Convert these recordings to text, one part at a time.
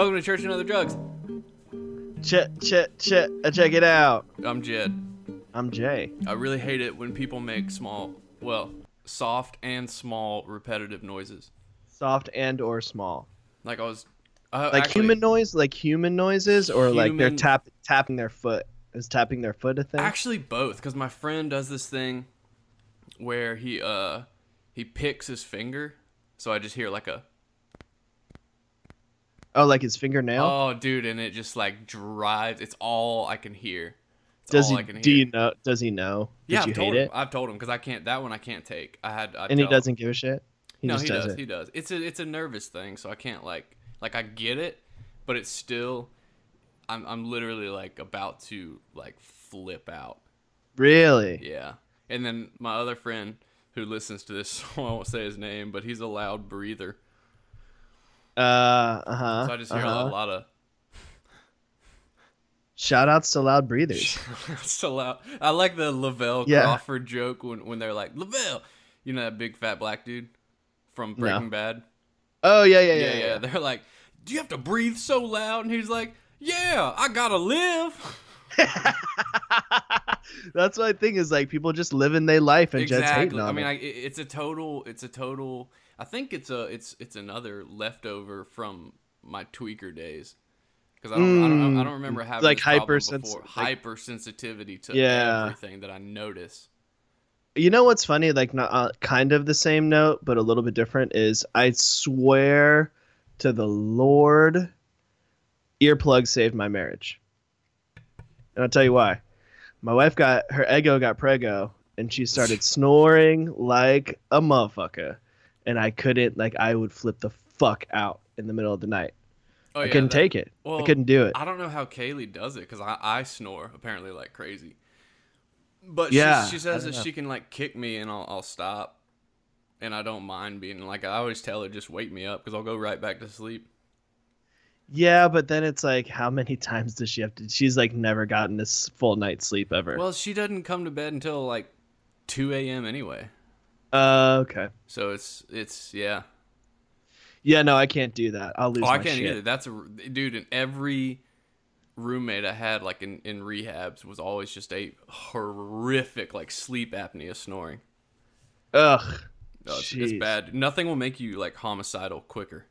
Welcome to Church and Other Drugs. Check, check, check, uh, check it out. I'm Jed. I'm Jay. I really hate it when people make small, well, soft and small repetitive noises. Soft and or small. Like I was, uh, Like actually- human noise, like human noises, or like they're tap tapping their foot. Is tapping their foot a thing? Actually, both, because my friend does this thing where he uh he picks his finger, so I just hear like a oh, like his fingernail. oh dude, and it just like drives. It's all I can hear. It's does all he? I can Do you know? Does he know? Did yeah, you I've told hate him. it? I've told him because I can't. That one I can't take. I had. I and he doesn't give a shit. He no, just he does, does. He does. It's a it's a nervous thing, so I can't like like I get it, but it's still. I'm I'm literally like about to like flip out. Really? Yeah. And then my other friend who listens to this, so I won't say his name, but he's a loud breather. Uh, uh huh. So I just hear uh-huh. a lot of Shout outs to loud breathers. so loud. I like the Lavell Yeah. Crawford joke when when they're like Lavell, you know that big fat black dude from Breaking Bad. Oh yeah, yeah, Yeah, yeah, yeah, yeah. They're like, "Do you have to breathe so loud?" And he's like, "Yeah, I gotta live." That's my thing is like people just living their life and just hating exactly. on I mean. I, it's a total. It's a total. I think it's a. It's it's another leftover from my tweaker days. Because I don't, I don't, I don't remember having Mm. Like hypersens- like- hypersensitivity to Yeah. everything that I notice. You know what's funny? Like not uh, kind of the same note, but a little bit different. Is I swear to the Lord, earplugs saved my marriage, and I'll tell you why. My wife got her ego got prego, and she started snoring like a motherfucker, and I couldn't like I would flip the fuck out in the middle of the night. Oh, I yeah, couldn't that- take it. well, I couldn't do it. I don't know how Kaylee does it because I, I snore apparently like crazy. But Yeah, she, she says that know. she can like kick me and I'll, I'll stop, and I don't mind being like I always tell her just wake me up because I'll go right back to sleep. Yeah, but then it's like, how many times does she have to? She's like never gotten this full night's sleep ever. Well, she doesn't come to bed until like two a.m. anyway, uh, okay. so it's it's yeah. Yeah, no, I can't do that. I'll lose Oh, my I can't shit. either. That's a dude. And every roommate I had like in in rehabs was always just a horrific like sleep apnea snoring. Ugh. No, it's, it's bad. Nothing will make you like homicidal quicker.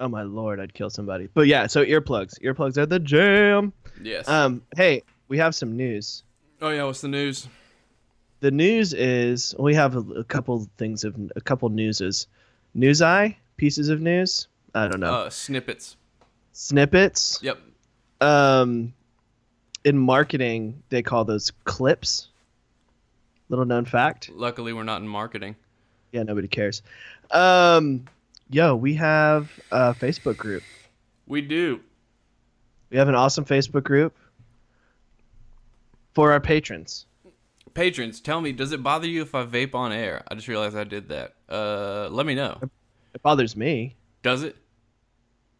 Oh my lord, I'd kill somebody. But yeah, so earplugs. Earplugs are the jam. Yes. Um, hey, we have some news. oh yeah. What's the news? The news is we have a, a couple things of a couple newses. News eye pieces of news. I don't know. Uh, snippets. Snippets. Yep. Um, in marketing, they call those clips. Little known fact. Luckily, we're not in marketing. Yeah, nobody cares. Um, yo, we have a Facebook group. We do. We have an awesome Facebook group for our patrons. Patrons, tell me, does it bother you if I vape on air? I just realized I did that. Uh, let me know. It bothers me. Does it?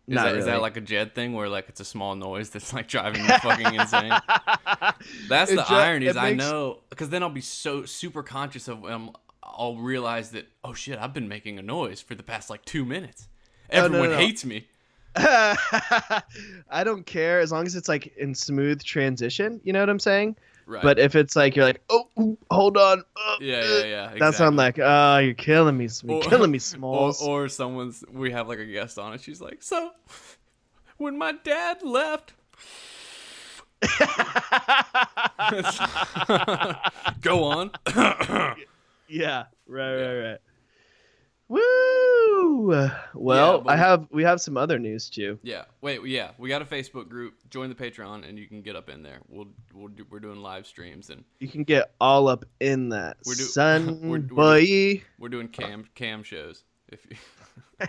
Is, that, is that really. like a Jed thing where like it's a small noise that's like driving me fucking insane? That's It the ju- irony. Is it I know because then I'll be so super conscious of. Um, I'll realize that oh shit, I've been making a noise for the past like two minutes. Oh, no, Everyone no. hates me. I don't care as long as it's like in smooth transition. You know what I'm saying? Right. But if it's like you're like, oh, ooh, hold on. uh, yeah, uh," yeah, yeah. That's when I'm like, oh, you're killing me. You're Or- killing me, Or, Smalls. or someone's we have like a guest on it. She's like, so when my dad left. Go on. Yeah, right, right, right. Woo! Well, but I have we have some other news too. Yeah. Wait. Yeah. We got a Facebook group. Join the Patreon, and you can get up in there. We'll, we'll do, we're doing live streams, and You can get all up in that, We're do- son we're- we're boy. we're doing cam cam shows. If you,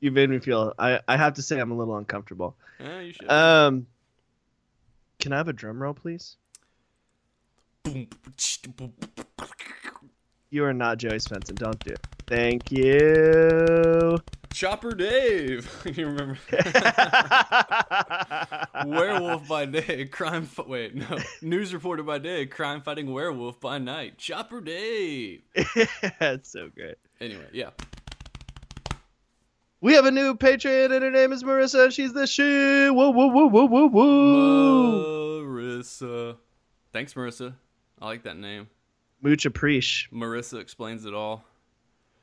You made me feel. I I have to say I'm a little uncomfortable. eh, you should. Um, can I have a drum roll, please? You are not Joey Svensson. Don't do it. Thank you. Chopper Dave. you remember? werewolf by day, crime. Fi- wait, no. News reporter by day, crime fighting werewolf by night. Chopper Dave. That's so great. Anyway, yeah. We have a new patron, and her name is Marissa. and She's the shit. Whoa, whoa, whoa, whoa, whoa, whoa. Marissa. Thanks, Marissa. I like that name. Mucha preach. Marissa explains it all.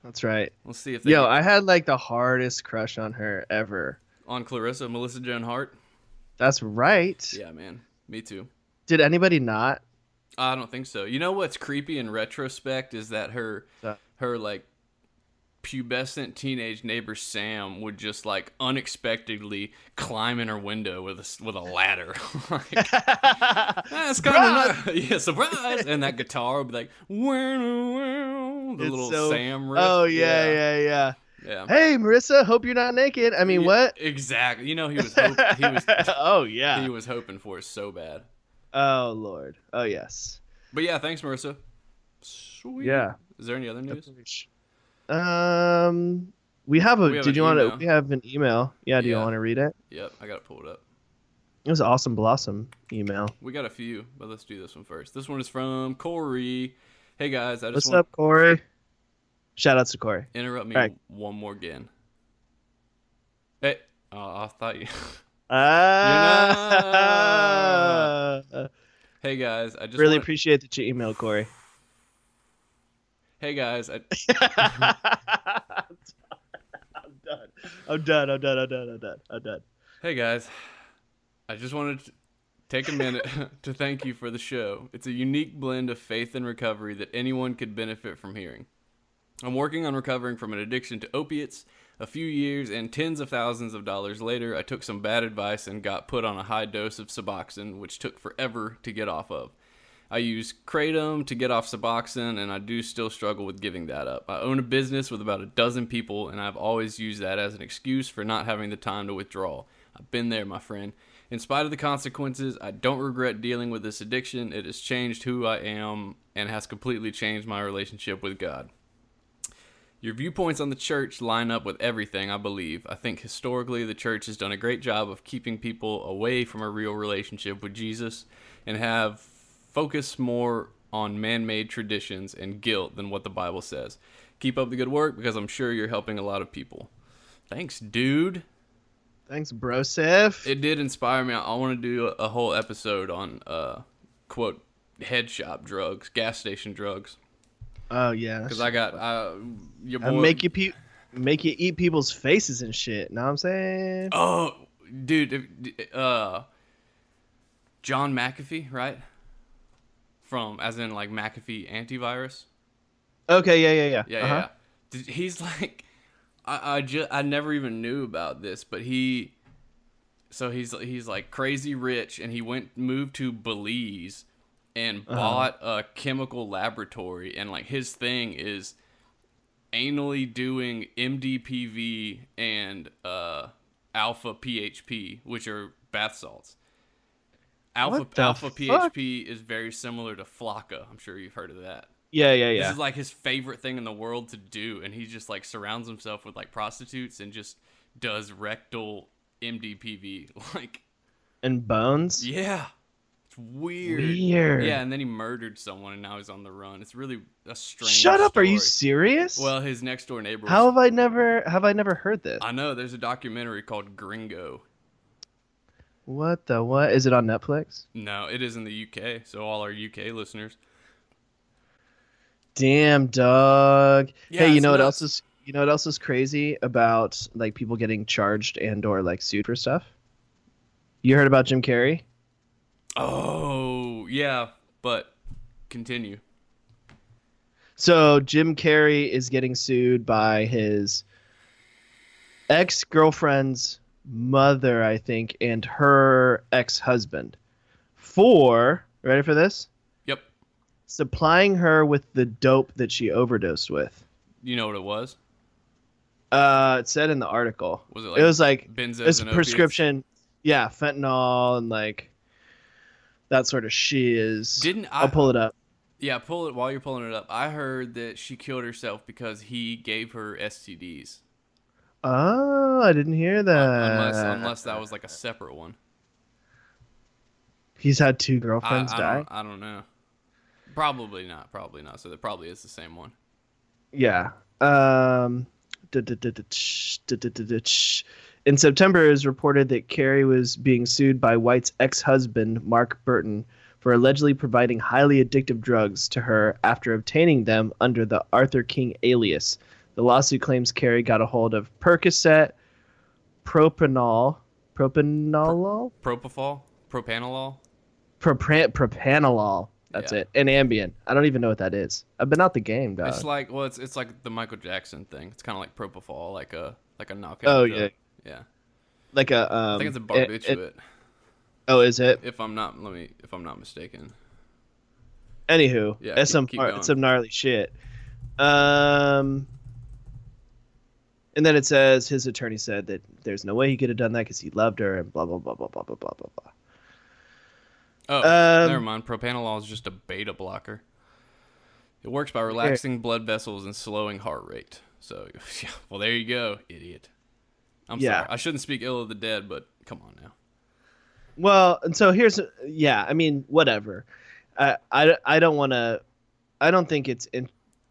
That's right. We'll see if Yo, get- I had like the hardest crush on her ever. on Clarissa, Melissa Joan Hart. That's right. Yeah, man. Me too. Did anybody not? I don't think so. You know what's creepy in retrospect is that her her like pubescent teenage neighbor Sam would just like unexpectedly climb in her window with a with a ladder. like, that's kind of yeah, surprise. And that guitar would be like the It's little so- Sam riff. Oh yeah, yeah, yeah. yeah. Hey, Marissa. Hope you're not naked. I mean, Yeah, what? Exactly. You know he was hope, he was oh yeah. he was hoping for it so bad. Oh lord. Oh yes. But yeah, thanks Marissa. Sweet. Yeah. Is there any other news? Um, we have a. We have did you want to? We have an email. Yeah. Do you want to read it? Yep, I got it pulled up. It was an awesome blossom email. We got a few, but let's do this one first. This one is from Corey. Hey guys, I just What's want up, Corey? Shout outs to Corey. interrupt me Alright. one more again. Hey, oh, I thought you. Ah. hey guys, I just really want- appreciate that you emailed Corey. Hey guys, I, I'm done. I'm done. I'm done. I'm done. I'm done. I'm done. hey guys, I just wanted to take a minute to thank you for the show. It's a unique blend of faith and recovery that anyone could benefit from hearing. I'm working on recovering from an addiction to opiates. A few years and tens of thousands of dollars later, I took some bad advice and got put on a high dose of Suboxone, which took forever to get off of. I use Kratom to get off Suboxone, and I do still struggle with giving that up. I own a business with about a dozen people, and I've always used that as an excuse for not having the time to withdraw. I've been there, my friend. In spite of the consequences, I don't regret dealing with this addiction. It has changed who I am and has completely changed my relationship with God. Your viewpoints on the church line up with everything I believe. I think historically the church has done a great job of keeping people away from a real relationship with Jesus and have focused more on man made traditions and guilt than what the Bible says. Keep up the good work because I'm sure you're helping a lot of people. Thanks, dude. Thanks, Brosif. It did inspire me. I want to do a, whole episode on, uh, quote, head shop drugs, gas station drugs. oh yeah. Because I got uh, your I boy. make you pe- make you eat people's faces and shit. Know what I'm saying? Oh, dude, uh, John McAfee, right? From as in like McAfee antivirus. Okay. Yeah. Yeah. Yeah. Yeah, Uh-huh. yeah. Did- He's like, I, I just I never even knew about this, but he, so he's he's like crazy rich, and he went moved to Belize, and Uh-huh. bought a chemical laboratory, and like his thing is anally doing MDPV and uh, alpha PHP, which are bath salts. Alpha alpha fuck? PHP is very similar to Flakka. I'm sure you've heard of that. Yeah. Yeah. Yeah. This is like his favorite thing in the world to do, and he just like surrounds himself with like prostitutes and just does rectal MDPV. Like, And bones. yeah, it's weird. Weird. Yeah, and then he murdered someone, and now he's on the run. It's really a strange. Shut up. Are you serious? Well, his next door neighbor. Was, How have I never have I never heard this? I know there's a documentary called Gringo. What the what? Is it on Netflix? No, it is in the UK. So all our UK listeners. Damn, dog. Yeah, hey, you know what else is you know what else is crazy about like people getting charged and or like sued for stuff? You heard about Jim Carrey? Oh yeah, but continue. So Jim Carrey is getting sued by his ex-girlfriend's mother, I think, and her ex-husband for ready for this? Yep. Supplying her with the dope that she overdosed with. You know what it was? Uh, it said in the article. Was it like it was like benzos it's and a opiates? prescription. Yeah, fentanyl and like that sort of she is. Didn't I? I'll pull it up. Yeah, pull it while you're pulling it up. I heard that she killed herself because he gave her STDs. Oh, I didn't hear that. unless unless that was like a separate one. he's had two girlfriends I die. don't, I don't know. Probably not. Probably not. So there probably is the same one. Yeah. Um, In September, it was reported that Carrey was being sued by White's ex-husband Mark Burton for allegedly providing highly addictive drugs to her after obtaining them under the Arthur King alias. The lawsuit claims Carrey got a hold of Percocet, propanol, propanolol, Propofol, propanolol. Propran- propanolol. That's Yeah. it. And Ambien. I don't even know what that is. I've been out the game, dog. It's like well, it's it's like the Michael Jackson thing. It's kind of like propofol, like a like a knockout. Oh, drug. yeah. yeah. like a um. I think it's a barbiturate. it- oh, is it? if I'm not, let me if I'm not mistaken. Anywho, Yeah, that's keep- some keep gnarly- some gnarly shit. Um, and then it says his attorney said that there's no way he could have done that because he loved her and blah blah blah blah blah blah blah blah blah. Oh, Um, never mind. Propanolol is just a beta blocker. It works by relaxing blood vessels and slowing heart rate. So, yeah, well, there you go, idiot. I'm Yeah. sorry. I shouldn't speak ill of the dead, but come on now. Well, and so here's yeah. I mean, whatever. I I, I don't want to. I don't think it's in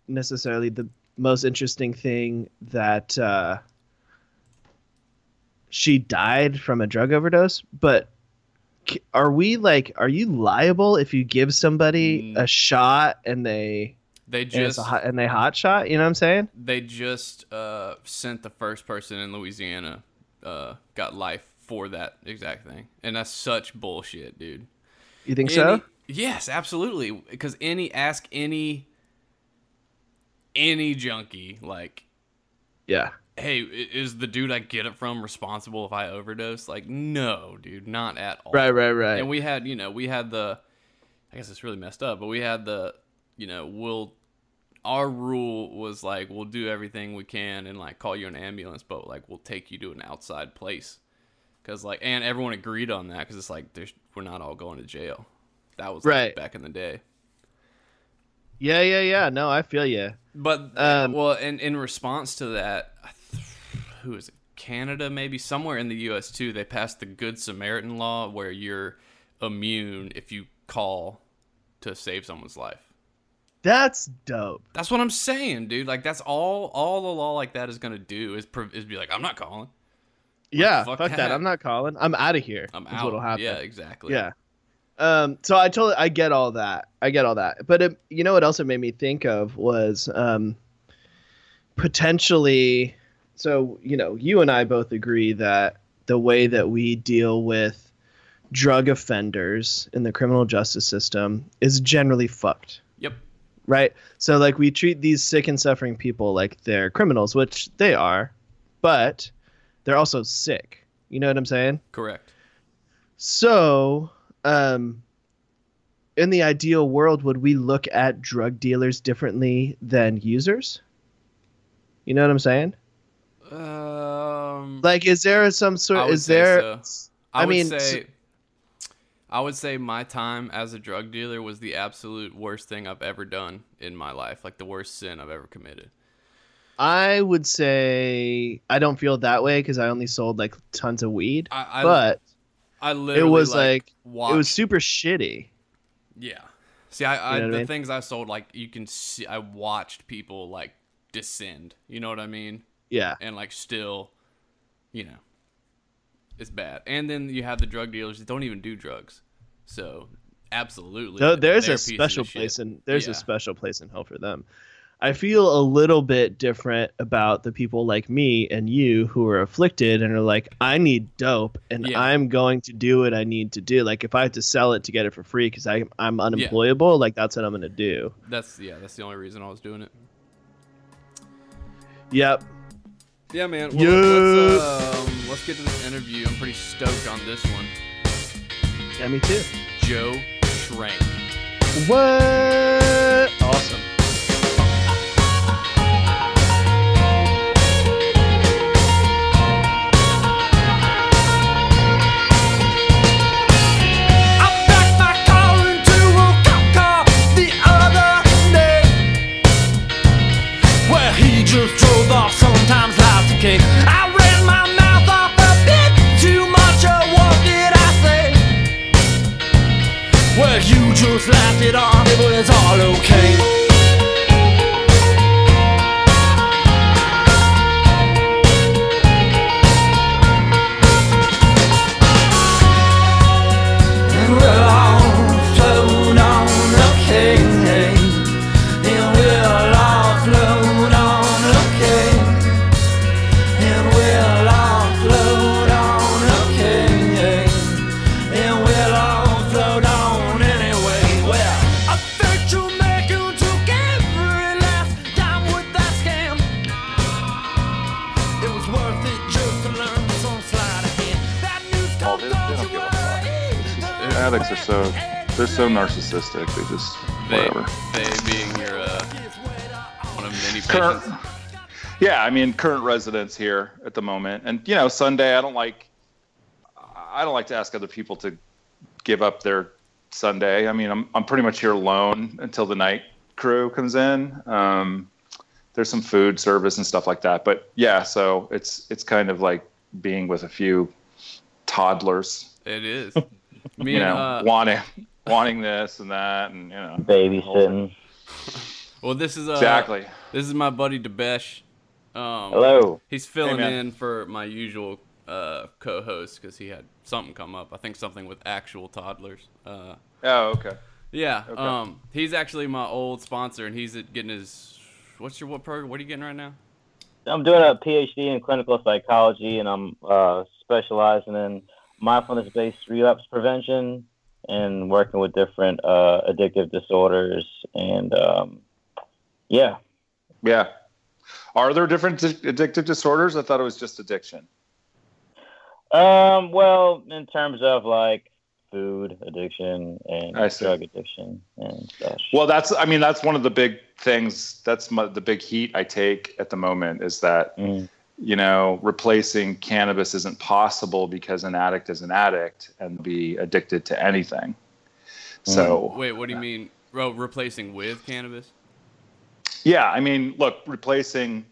necessarily the most interesting thing that uh, she died from a drug overdose, but are we like are you liable if you give somebody Mm. a shot and they They and, just a hot, and they hot shot? You know what I'm saying? they just uh, sent the first person in Louisiana uh, got life for that exact thing, and that's such bullshit, dude. You think so? Yes, absolutely. Because any ask any any junkie like Yeah. hey, is the dude I get it from responsible if I overdose? Like, no, dude, not at all. Right. Right. Right. And we had, you know, we had the, I guess it's really messed up, but we had the, you know, we'll, our rule was like, we'll do everything we can and like call you an ambulance, but like, we'll take you to an outside place. Cause like, and everyone agreed on that. Cause it's like, there's, we're not all going to jail. That was like, Right. back in the day. Yeah. Yeah. Yeah. No, I feel you. But Um, well, in in response to that, who is it? Canada, maybe somewhere in the U.S. too. They passed the Good Samaritan law, where you're immune if you call to save someone's life. That's dope. That's what I'm saying, dude. Like that's all all a law like that is gonna do is prov- is be like, I'm not calling. Yeah, fuck fuck, that. that. I'm not calling. I'm out of here. I'm out. What'll happen. Yeah, exactly. Yeah. Um, so I totally I get all that. I get all that. But it, you know what else it made me think of was um, potentially. So you know, you and I both agree that the way that we deal with drug offenders in the criminal justice system is generally fucked Yep. right? So like we treat these sick and suffering people like they're criminals, which they are, but they're also sick. You know what I'm saying? Correct. So, um in the ideal world would we look at drug dealers differently than users? You know what I'm saying? Um. Like is there some sort is there so. I I, would mean, say I would say my time as a drug dealer was the absolute worst thing I've ever done in my life, like the worst sin I've ever committed. I would say I don't feel that way cuz I only sold like tons of weed, I, I but I literally it was like, like- watched, it was super shitty. yeah. See, I, I You know what I the mean? things I sold, like you can see, I watched people like descend. You know what I mean? Yeah. And like still, you know, it's bad. And then you have the drug dealers that don't even do drugs. So absolutely, No, there's a special place in there's Yeah. a special place in hell for them. I feel a little bit different about the people like me and you who are afflicted and are like, I need dope and Yeah. I'm going to do what I need to do. Like if I have to sell it to get it for free because I'm I'm unemployable, like that's what I'm gonna do. That's yeah. That's the only reason I was doing it. Yep. Yeah, man. Yeah. Well, let's, um, let's get to this interview. I'm pretty stoked on this one. Yeah, me too. Joe Schrank. What? Awesome. it on, but it's all okay. So narcissistic. They just They, whatever. they being your uh, one of many Current, yeah, I mean current residents here at the moment, and you know Sunday. I don't like I don't like to ask other people to give up their Sunday. I mean I'm I'm pretty much here alone until the night crew comes in. Um, there's some food service and stuff like that, but yeah, so it's it's kind of like being with a few toddlers. It is. Me you and, know, uh, wanting wanting this and that, and you know, Babysitting. well, this is uh, exactly. This is my buddy Debesh. Um, Hello. He's filling man. in for my usual uh, co-host because he had something come up. I think something with actual toddlers. Uh, Oh, okay. yeah. Okay. Um, he's actually my old sponsor, and he's getting his. What's your what program? What are you getting right now? I'm doing a PhD in clinical psychology, and I'm uh, specializing in mindfulness-based relapse prevention and working with different uh, addictive disorders. And um, yeah, Yeah. Are there different di- addictive disorders? I thought it was just addiction. um, well, in terms of like food addiction and drug addiction and such. Well, that's I mean that's one of the big things. That's my, the big heat I take at the moment is that Mm. You know replacing cannabis isn't possible because an addict is an addict and be addicted to anything. So Wait, what do you mean? Oh, replacing with cannabis? Yeah, I mean, look, replacing.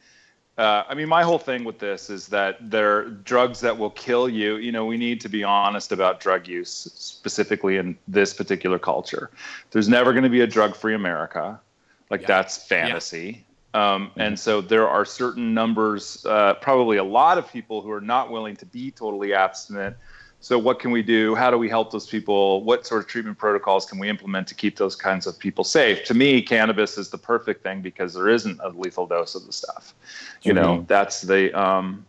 Uh, I mean, my whole thing with this is that there are drugs that will kill you. You know, we need to be honest about drug use, specifically in this particular culture. There's never going to be a drug-free America. Like Yeah. that's fantasy. Um, and so there are certain numbers, uh, probably a lot of people who are not willing to be totally abstinent. So what can we do? How do we help those people? What sort of treatment protocols can we implement to keep those kinds of people safe? To me, cannabis is the perfect thing because there isn't a lethal dose of the stuff. You know, Mhm. that's the um,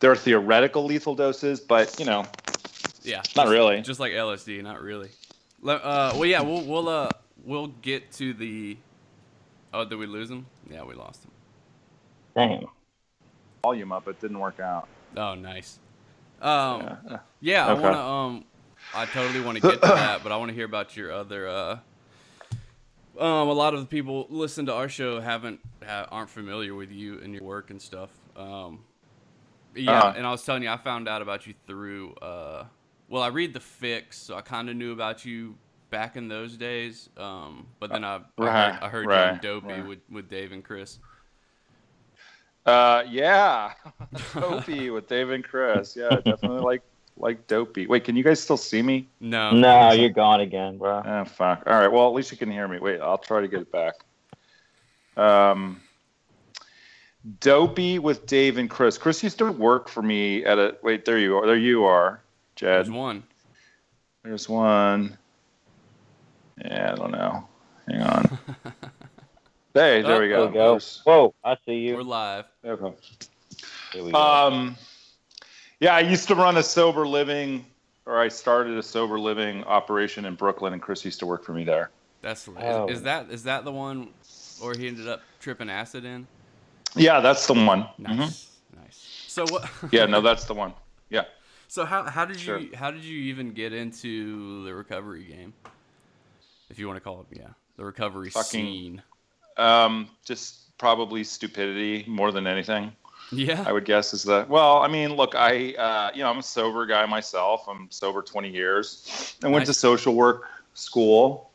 there are theoretical lethal doses, but you know, Yeah. Not just- really. Just like LSD, not really. Uh, well, yeah, we'll we'll uh we'll get to the. Oh, did we lose him? Yeah, we lost him. Damn. volume up, it didn't work out. Oh, nice. Um, Yeah. yeah, I want to. Um, I totally want to get to that, but I want to hear about your other. Uh, um, a lot of the people listen to our show haven't ha, aren't familiar with you and your work and stuff. Um, yeah, Uh-huh. and I was telling you, I found out about you through. Uh, well, I read the Fix, so I kind of knew about you back in those days. Um, but then I, I Right, heard, I heard you right, in Dopey right. with with Dave and Chris. Uh, yeah, Dopey with Dave and Chris. Yeah, definitely like like Dopey. Wait, can you guys still see me? No, No, you're gone again, bro. Oh fuck. All right. Well, at least you can hear me. Wait, I'll try to get it back. Um, Dopey with Dave and Chris. Chris used to work for me at a. Wait, there you are. There you are, Jed. there's one. There's one. Yeah, I don't know. Hang on. Hey, there we There go. we go. Whoa, I see you. We're live. Okay. Here we go. Um, yeah, I used to run a sober living, or I started a sober living operation in Brooklyn, and Chris used to work for me there. That's Oh. is, is that is that the one where he ended up tripping acid in? Yeah, that's the one. Nice, Mhm. nice. So what? Yeah, no, that's the one. Yeah. So how how did Sure. you how did you even get into the recovery game? If you want to call it, yeah, the recovery Fucking- scene. Um, just probably stupidity more than anything. Yeah. I would guess is that. Well, I mean, look, I, uh, you know, I'm a sober guy myself. I'm sober 20 years. I went to social work school.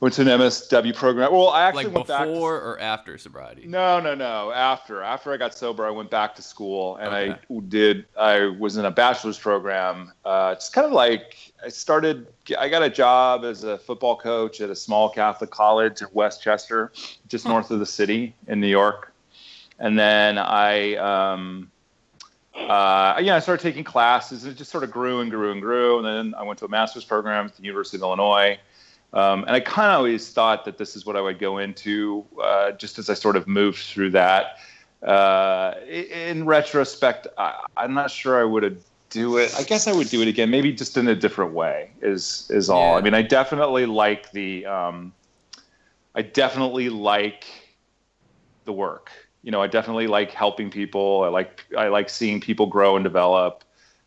Went to an MSW program. Well, I actually like went back. before or after sobriety? No, no, no. After after I got sober, I went back to school and I did. I was in a bachelor's program. Uh, it's kind of like I started. I got a job as a football coach at a small Catholic college in Westchester, just north of the city in New York. And then I, um, uh, yeah, I started taking classes. and It just sort of grew and grew and grew. And then I went to a master's program at the University of Illinois. Um, and I kind of always thought that this is what I would go into, uh, just as I sort of moved through that. Uh, in retrospect, I, I'm not sure I would have do it. I guess I would do it again, maybe just in a different way. Is is all. Yeah. I mean, I definitely like the. Um, I definitely like the work. You know, I definitely like helping people. I like I like seeing people grow and develop.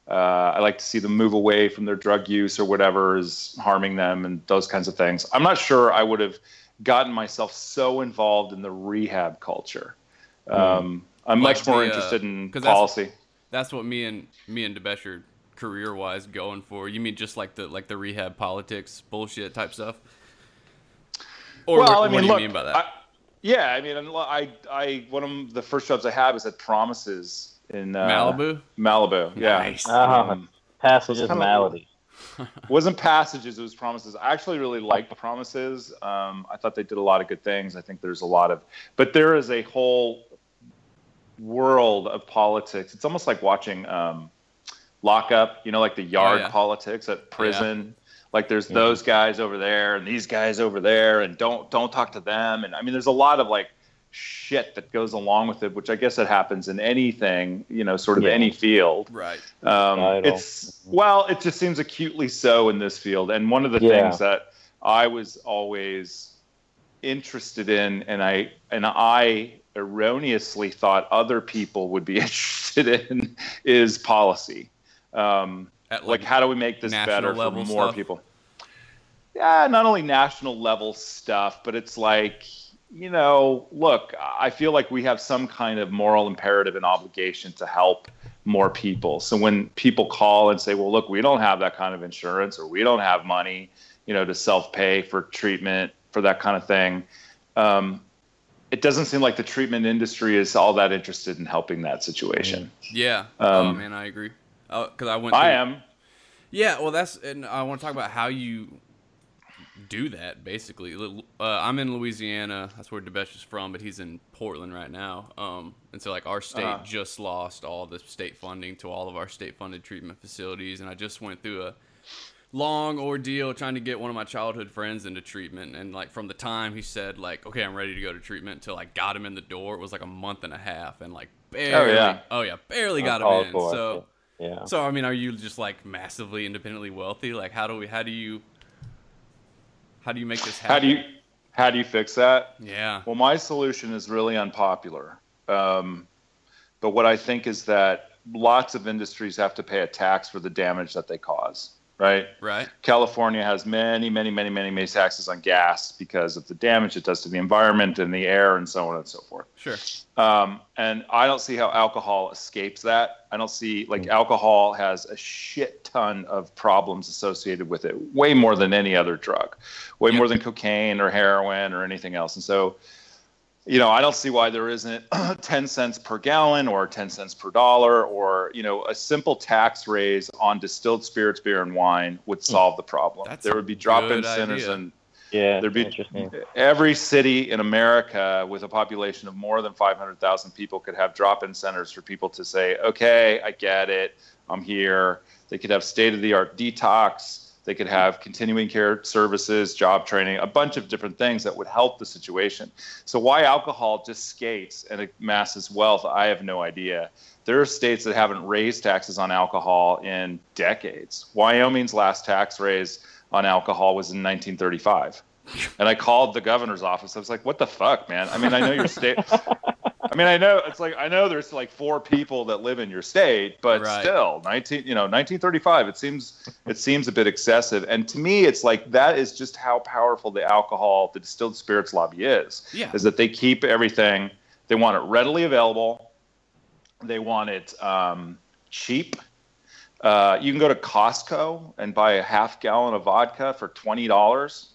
Uh, I like to see them move away from their drug use or whatever is harming them and those kinds of things. I'm not sure I would have gotten myself so involved in the rehab culture. Um, I'm Like much more the, uh, interested in 'cause that's- policy. That's what me and me and Debesh are career wise going for. You mean just like the like the rehab politics bullshit type stuff? Or well, what, I what do you look, mean by that? I, yeah, I mean, I, I, one of the first jobs I have is at Promises in uh, Malibu? Malibu, yeah. Nice. Um, passages it's kinda- malady. wasn't passages it was promises i actually really liked the promises um, i thought they did a lot of good things i think there's a lot of but there is a whole world of politics it's almost like watching um, lockup you know like the yard yeah. politics at prison like there's those guys over there and these guys over there and don't don't talk to them and i mean there's a lot of like shit that goes along with it which i guess it happens in anything you know sort of Yeah. any field right. um, it's well, it just seems acutely so in this field. And one of the Yeah. things that I was always interested in, and I and I erroneously thought other people would be interested in, is policy. Um, At like, how do we make this better for more stuff? people? Yeah, not only national level stuff, but it's like, you know, look, I feel like we have some kind of moral imperative and obligation to help more people. So when people call and say, well, look, we don't have that kind of insurance or we don't have money, you know, to self pay for treatment for that kind of thing. Um, it doesn't seem like the treatment industry is all that interested in helping that situation. Yeah. oh Um, man, I agree. Because I went. I am. Yeah, well, that's and I want to talk about how you do that. Basically, uh, I'm in Louisiana. That's where Debesh is from, but he's in Portland right now. Um, and so like our state Uh-huh. just lost all the state funding to all of our state-funded treatment facilities, and I just went through a long ordeal trying to get one of my childhood friends into treatment and like from the time he said like okay i'm ready to go to treatment until i got him in the door it was like a month and a half and like barely yeah. oh yeah barely got him in so Yeah. so I mean, are you just like massively independently wealthy? Like, how do we? How do you? How do you make this happen? How do you how do you fix that? Yeah. Well, my solution is really unpopular. Um, but what I think is that lots of industries have to pay a tax for the damage that they cause, right? Right. California has many, many, many, many, many taxes on gas because of the damage it does to the environment and the air and so on and so forth. Sure. Um, and I don't see how alcohol escapes that. I don't see like alcohol has a shit ton of problems associated with it, way more than any other drug, way Yeah. more than cocaine or heroin or anything else. And so, you know, I don't see why there isn't 10 cents per gallon or 10 cents per dollar or, you know, a simple tax raise on distilled spirits, beer, and wine would solve the problem. That's there would be drop in centers idea. and Yeah. There'd be interesting. every city in America with a population of more than 500,000 people could have drop-in centers for people to say, "Okay, I get it. I'm here." They could have state-of-the-art detox. They could have continuing care services, job training, a bunch of different things that would help the situation. So why alcohol just skates and amasses wealth, I have no idea. There are states that haven't raised taxes on alcohol in decades. Wyoming's last tax raise on alcohol was in 1935. And I called the governor's office. I was like, "What the fuck, man? I mean, I know your state. I mean, I know it's like I know there's like four people that live in your state, but Right. still, 19, you know, 1935. It seems it seems a bit excessive. And to me, it's like that is just how powerful the alcohol, the distilled spirits lobby is. Yeah. Is that they keep everything. They want it readily available. They want it um, cheap. Uh, you can go to Costco and buy a half gallon of vodka for twenty dollars,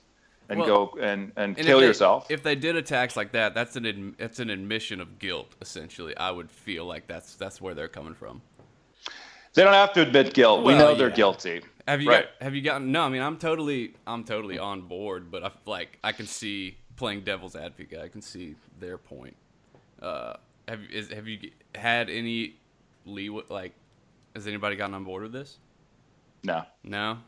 and Well, go and and, And kill if they, yourself. If they did a tax like that, that's an it's an admission of guilt. Essentially, I would feel like that's that's where they're coming from. they don't have to admit guilt. we Well, know they're guilty. Have you Right. got, have you gotten no? I mean, I'm totally I'm totally on board, but I like I can see playing devil's advocate. I can see their point. Uh, have is have you had any leeway? Like, has anybody gotten on board with this? No. No,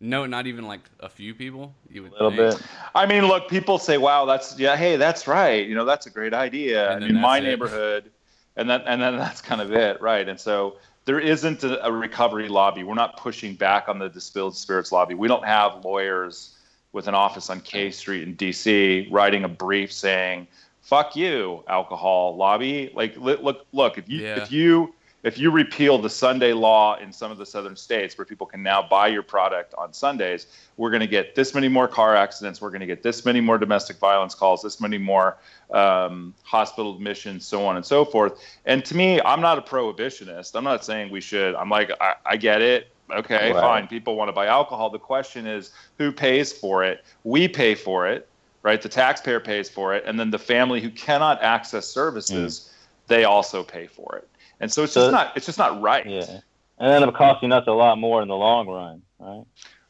no, not even like a few people. You would A little think. bit. I mean, look, people say, "Wow, that's yeah, hey, that's right. You know, that's a great idea." And my it. neighborhood, and then and then that's kind of it, right? And so there isn't a, a recovery lobby. We're not pushing back on the distilled spirits lobby. We don't have lawyers with an office on K Street in D.C. writing a brief saying, "Fuck you, alcohol lobby." Like, look, look, if you Yeah. if you if you repeal the Sunday law in some of the southern states where people can now buy your product on Sundays, we're going to get this many more car accidents. We're going to get this many more domestic violence calls, this many more um, hospital admissions, so on and so forth. And to me, I'm not a prohibitionist. I'm not saying we should. I'm like, I, I get it. Okay, Right. fine. People want to buy alcohol. The question is, who pays for it? We pay for it, right? The taxpayer pays for it, and then the family who cannot access services, they also pay for it. And so it's So- just not it's just not right. Yeah. And then it'll cost you us a lot more in the long run, right?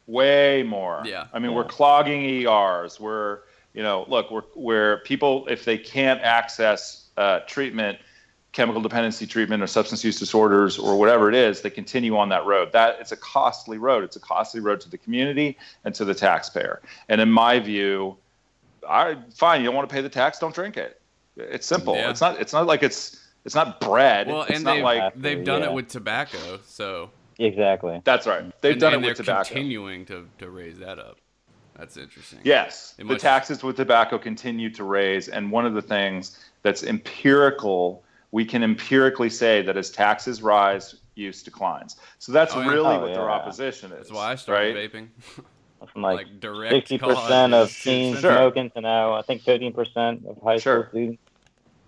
Way more. Yeah. I mean, Yeah. we're clogging ERs. We're you know, look, we're where people if they can't access uh, treatment, chemical dependency treatment or substance use disorders or whatever it is, they continue on that road. That it's a costly road. It's a costly road to the community and to the taxpayer. And in my view, I fine. You don't want to pay the tax, don't drink it. It's simple. Yeah. It's not. It's not like it's. It's not bread. Well, it's and not they've, like they've done Yeah. it with tobacco, so Exactly. that's right. They've and, done and it with they're tobacco. continuing to, to raise that up. That's interesting. Yes, It the must- taxes with tobacco continue to raise, and one of the things that's empirical, we can empirically say that as taxes rise, use declines. So that's Oh, yeah. really Oh, what their yeah. opposition is. That's why I started right? vaping. From like Like direct sixty percent of teens Sure. smoking to now I think fifteen percent of high Sure. school students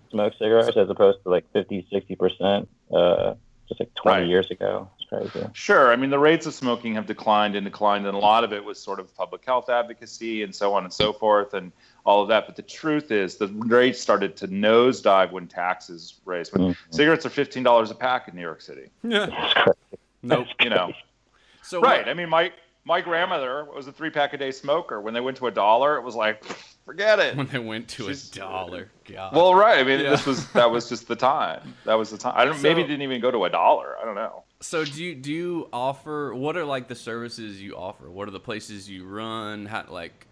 smoke cigarettes as opposed to like 50, 60 percent uh, just like twenty Right. years ago. It's crazy. Sure. I mean, the rates of smoking have declined and declined, and a lot of it was sort of public health advocacy and so on and so forth, and all of that. But the truth is, the rates started to nosedive when taxes raised. When Mhm. cigarettes are fifteen dollars a pack in New York City, Yeah. Nope. you know. So right. what- I mean, my my grandmother was a three pack a day smoker. When they went to a dollar, it was like, forget it. when they went to She's- a dollar, God. Well, right. I mean, Yeah. this was that was just the time. That was the time. I don't. maybe So- it didn't even go to a dollar. I don't know. So do you do you offer what are like the services you offer? What are the places you run? How like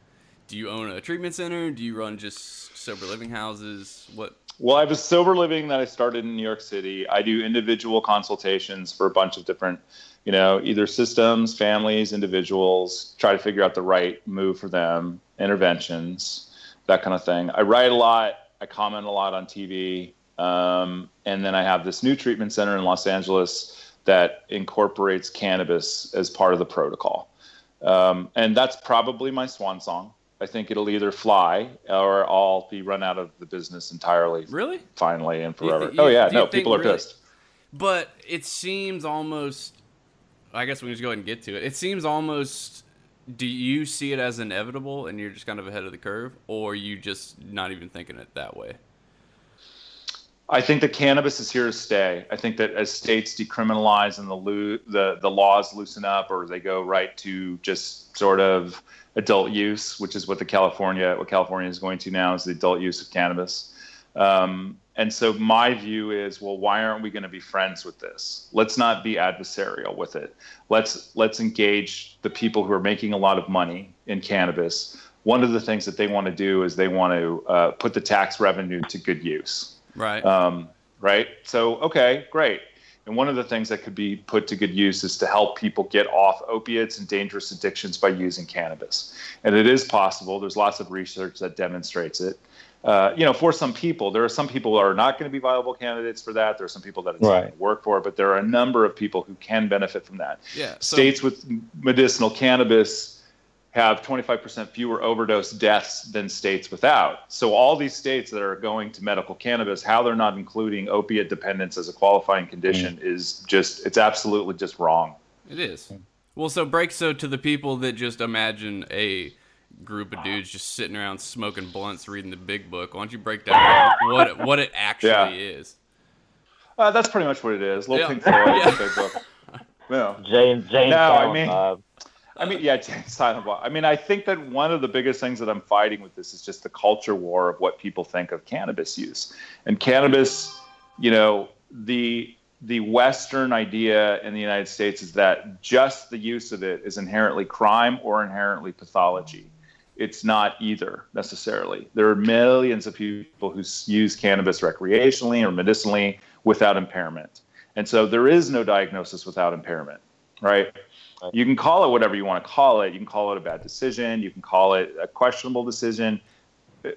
do you own a treatment center? Do you run just sober living houses? What Well, I have a sober living that I started in New York City. I do individual consultations for a bunch of different, you know, either systems, families, individuals, try to figure out the right move for them, interventions, that kind of thing. I write a lot. I comment a lot on TV. Um, and then I have this new treatment center in Los Angeles that incorporates cannabis as part of the protocol. Um, and that's probably my swan song. I think it'll either fly or I'll be run out of the business entirely really? finally and Do you forever. oh yeah, no, people are really- pissed. But it seems almost I guess we can just go ahead and get to it. It seems almost do you see it as inevitable and you're just kind of ahead of the curve or you just not even thinking it that way? I think that cannabis is here to stay. I think that as states decriminalize and the loo- the the laws loosen up, or they go right to just sort of adult use, which is what the California what California is going to now is the adult use of cannabis. Um, and so my view is, well, why aren't we going to be friends with this? Let's not be adversarial with it. Let's let's engage the people who are making a lot of money in cannabis. One of the things that they want to do is they want to uh, put the tax revenue to good use Right. um, right? So, okay, great. And one of the things that could be put to good use is to help people get off opiates and dangerous addictions by using cannabis. And it is possible. There's lots of research that demonstrates it. Uh, you know, for some people, there are some people who are not going to be viable candidates for that. There are some people that it's not Right. going to work for, but there are a number of people who can benefit from that. yeah. So, States with medicinal cannabis have 25% fewer overdose deaths than states without. So all these states that are going to medical cannabis, how they're not including opiate dependence as a qualifying condition is just it's absolutely just wrong. It is. Well, so break so to the people that just imagine a group of dudes just sitting around smoking blunts, reading the big book. Why don't you break down what it, what it actually Yeah. is? Uh, that's pretty much what it is. Little Yeah. Pink Floyd, Yeah. big book. Yeah. James James No, I mean- Bob. I mean, yeah, James Silent Bob. I mean, I think that one of the biggest things that I'm fighting with this is just the culture war of what people think of cannabis use. And cannabis, you know, the the Western idea in the United States is that just the use of it is inherently crime or inherently pathology. It's not either necessarily. There are millions of people who use cannabis recreationally or medicinally without impairment. And so there is no diagnosis without impairment, right? You can call it whatever you want to call it. You can call it a bad decision. You can call it a questionable decision.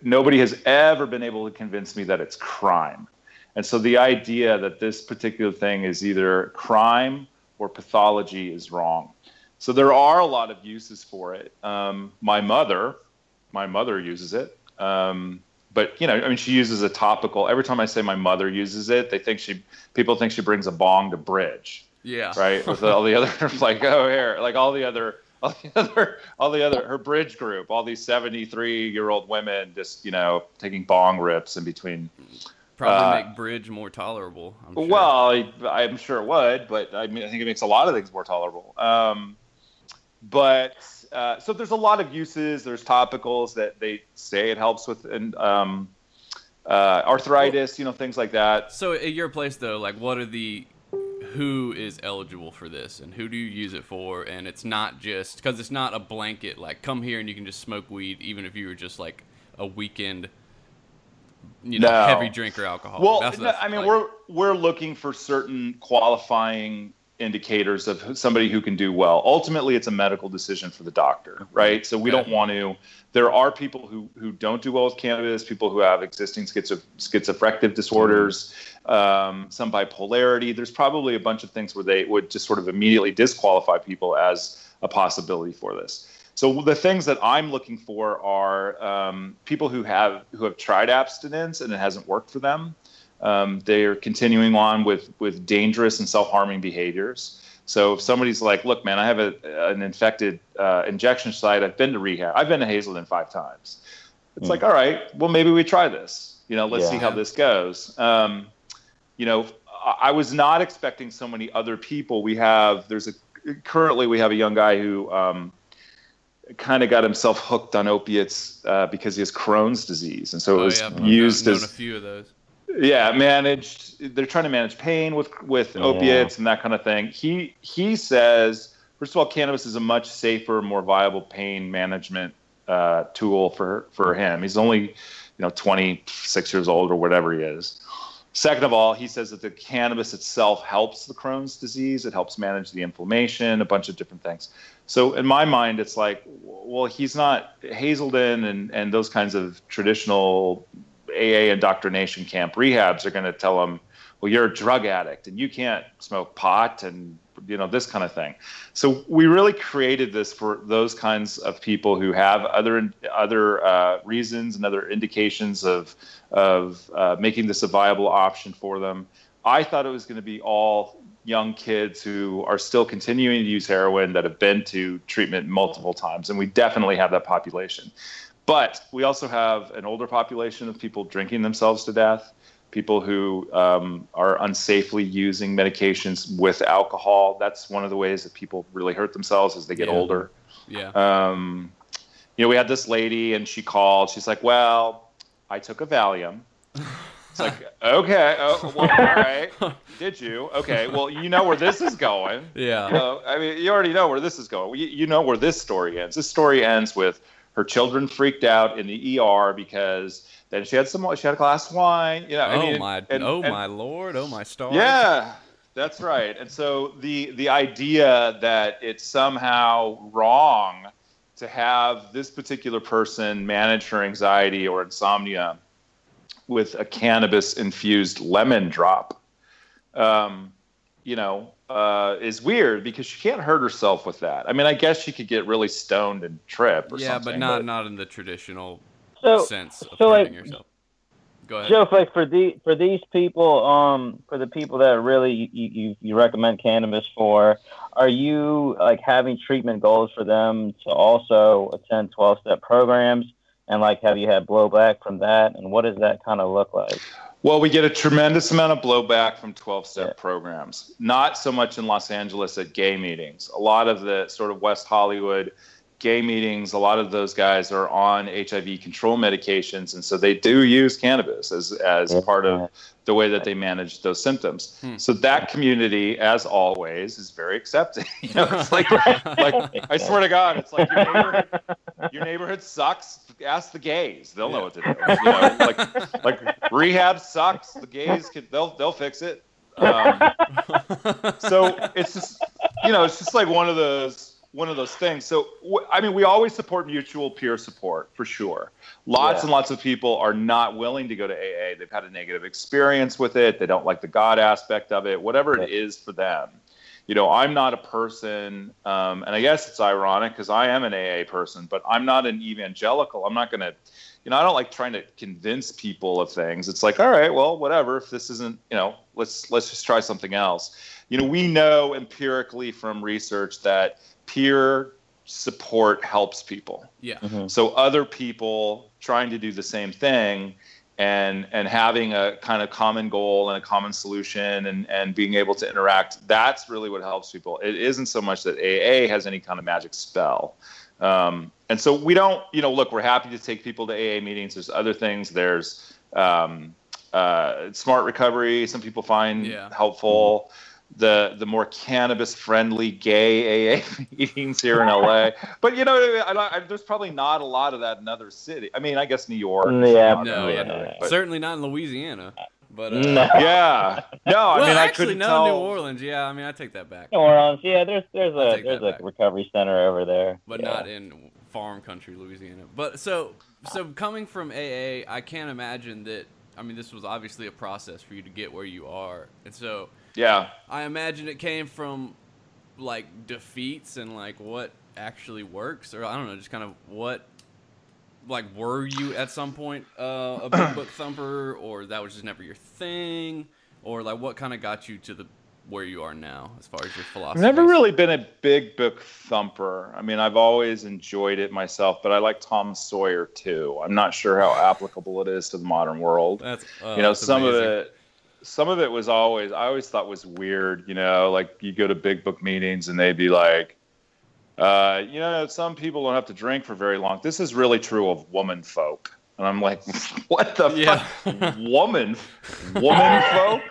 Nobody has ever been able to convince me that it's crime. And so the idea that this particular thing is either crime or pathology is wrong. So there are a lot of uses for it. Um, my mother, my mother uses it. Um, but you know, I mean, she uses a topical. Every time I say my mother uses it, they think she people think she brings a bong to bridge, Yeah. right? With all the other like oh here, like all the other all the other all the other her bridge group, all these seventy three year old women just you know taking bong rips in between Probably Uh, make bridge more tolerable. I'm sure. Well, I, I'm sure it would, but I mean, I think it makes a lot of things more tolerable. Um, but uh, so there's a lot of uses. There's topicals that they say it helps with and um, uh, arthritis, you know, things like that. So at your place though, like what are the who is eligible for this and who do you use it for? And it's not just because it's not a blanket like come here and you can just smoke weed even if you were just like a weekend, you know, No. heavy drinker alcohol. Well, That's- no, I mean, like- we're we're looking for certain qualifying indicators of somebody who can do well. Ultimately, it's a medical decision for the doctor, right? So we don't want to. There are people who who don't do well with cannabis, people who have existing schizo, schizoaffective disorders, um, some bipolarity. There's probably a bunch of things where they would just sort of immediately disqualify people as a possibility for this. So the things that I'm looking for are um, people who have who have tried abstinence and it hasn't worked for them. Um, they're continuing on with with dangerous and self-harming behaviors. So if somebody's like, "Look, man, I have a, an infected uh, injection site. I've been to rehab. I've been to Hazelden five times." It's like, all right, well, maybe we try this. You know, let's Yeah. see how this goes. Um, you know, I I was not expecting so many other people. We have there's a currently we have a young guy who um, kind of got himself hooked on opiates uh, because he has Crohn's disease, and so it oh, was yeah, I've used known, as known a few of those. Yeah managed. They're trying to manage pain with with Yeah. opiates and that kind of thing. He he says first of all, cannabis is a much safer, more viable pain management uh, tool for for him. He's only you know 26 years old or whatever he is. Second of all, he says that the cannabis itself helps the Crohn's disease. It helps manage the inflammation, a bunch of different things. So in my mind, it's like, well, he's not Hazelden and, and those kinds of traditional AA indoctrination camp rehabs are going to tell them, well, you're a drug addict and you can't smoke pot and you know this kind of thing. So we really created this for those kinds of people who have other other uh, reasons and other indications of of uh, making this a viable option for them. I thought it was going to be all young kids who are still continuing to use heroin that have been to treatment multiple times, and we definitely have that population. But we also have an older population of people drinking themselves to death, people who um, are unsafely using medications with alcohol. That's one of the ways that people really hurt themselves as they get Yeah. older. Yeah. Um, you know, we had this lady, and she called. She's like, "Well, I took a Valium." It's like, okay, oh, well, all right. Did you? Okay, well, you know where this is going. yeah. Uh, I mean, you already know where this is going. You, you know where this story ends. This story ends with her children freaked out in the ER because then she had some. She had a glass of wine. You know, I oh mean, my and- oh and- my lord, oh my stars. yeah, that's right. And so the the idea that it's somehow wrong to have this particular person manage her anxiety or insomnia with a cannabis infused lemon drop, um, you know, uh, is weird because she can't hurt herself with that. I mean, I guess she could get really stoned and trip or Yeah, something. but not not in the traditional So, sense of so, hurting like, yourself. Go ahead. Joe, like for the for these people, um, for the people that really you, you, you recommend cannabis for, are you like having treatment goals for them to also attend twelve step programs? And like, have you had blowback from that? And what does that kind of look like? Well, we get a tremendous amount of blowback from 12 step Yeah. programs. Not so much in Los Angeles at gay meetings. A lot of the sort of West Hollywood gay meetings, a lot of those guys are on HIV control medications. And so they do use cannabis as, as Yeah. part of the way that they manage those symptoms. Hmm. So that community, as always, is very accepting. you know, it's like, like I swear to God, it's like your neighborhood, your neighborhood sucks. Ask the gays; they'll know what to do. You know, like like rehab sucks. The gays can they'll they'll fix it. Um, so it's just you know it's just like one of those one of those things. So, I mean, we always support mutual peer support for sure. Lots Yeah. and lots of people are not willing to go to AA. They've had a negative experience with it. They don't like the God aspect of it, whatever it is for them. You know, I'm not a person, um, and I guess it's ironic because I am an AA person, but I'm not an evangelical. I'm not going to, you know, I don't like trying to convince people of things. It's like, all right, well, whatever. If this isn't, you know, let's let's just try something else. You know, we know empirically from research that peer support helps people. Yeah. So other people trying to do the same thing and and having a kind of common goal and a common solution and and being able to interact that's really what helps people. It isn't so much that AA has any kind of magic spell. Um, and so we don't, you know, look, we're happy to take people to AA meetings. There's other things. There's um, uh, smart recovery. Some people find Yeah. helpful. The the more cannabis friendly gay AA meetings here in LA. But you know, I, I, there's probably not a lot of that in other cities. I mean, I guess New York. Yeah, not No, really yeah. into it, but- Certainly not in Louisiana. But uh, No. yeah. No, I well, mean, I actually, couldn't no, tell. New Orleans. Yeah, I mean, I take that back, New Orleans, yeah, there's there's I'll a there's a back. recovery center over there. but Yeah. not in farm country, Louisiana. But so, so coming from AA, I can't imagine that. I mean, this was obviously a process for you to get where you are, and so Yeah. I imagine it came from like defeats and like what actually works, or I don't know, just kind of what. Like, were you at some point uh, a big book thumper, or that was just never your thing, or like what kind of got you to the where you are now as far as your I've philosophy? never really been a big book thumper. I mean, I've always enjoyed it myself, but I like Tom Sawyer too. I'm not sure how applicable it is to the modern world. That's uh, you know, that's some amazing. of it, some of it was always I always thought was weird. You know, like you go to big book meetings and they'd be like, uh, you know, some people don't have to drink for very long. This is really true of woman folk. And I'm like, what the Yeah. fuck? Woman, woman folk?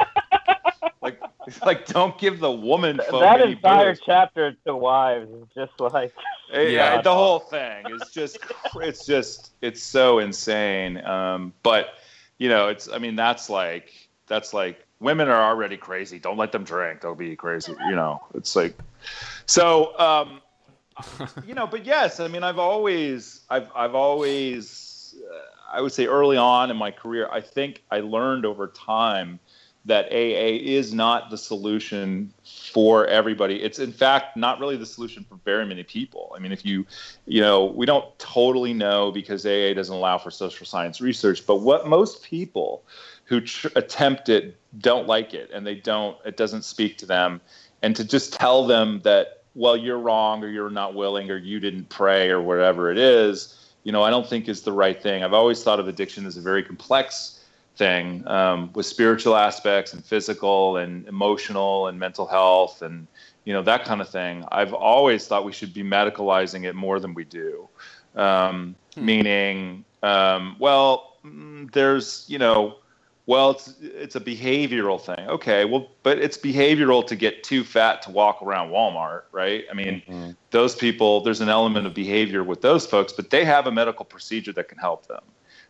like, like, don't give the woman folk that any entire booze. chapter to wives is just like Yeah, Yeah. the whole thing is just it's just it's so insane. Um, but you know, it's I mean that's like that's like women are already crazy. Don't let them drink. They'll be crazy. You know, it's like so. Um, you know, but yes, I mean I've always I've I've always uh, I would say early on in my career I think I learned over time that AA is not the solution for everybody. It's in fact not really the solution for very many people. I mean, if you, you know, we don't totally know because AA doesn't allow for social science research, but what most people who tr- attempt it don't like it and they don't, it doesn't speak to them. And to just tell them that, well, you're wrong or you're not willing or you didn't pray or whatever it is, you know, I don't think is the right thing. I've always thought of addiction as a very complex thing um, with spiritual aspects and physical and emotional and mental health and you know that kind of thing i've always thought we should be medicalizing it more than we do um, meaning um, well mm, there's you know well it's it's a behavioral thing. Okay well but it's behavioral to get too fat to walk around walmart right? I mean mm-hmm. those people there's an element of behavior with those folks but they have a medical procedure that can help them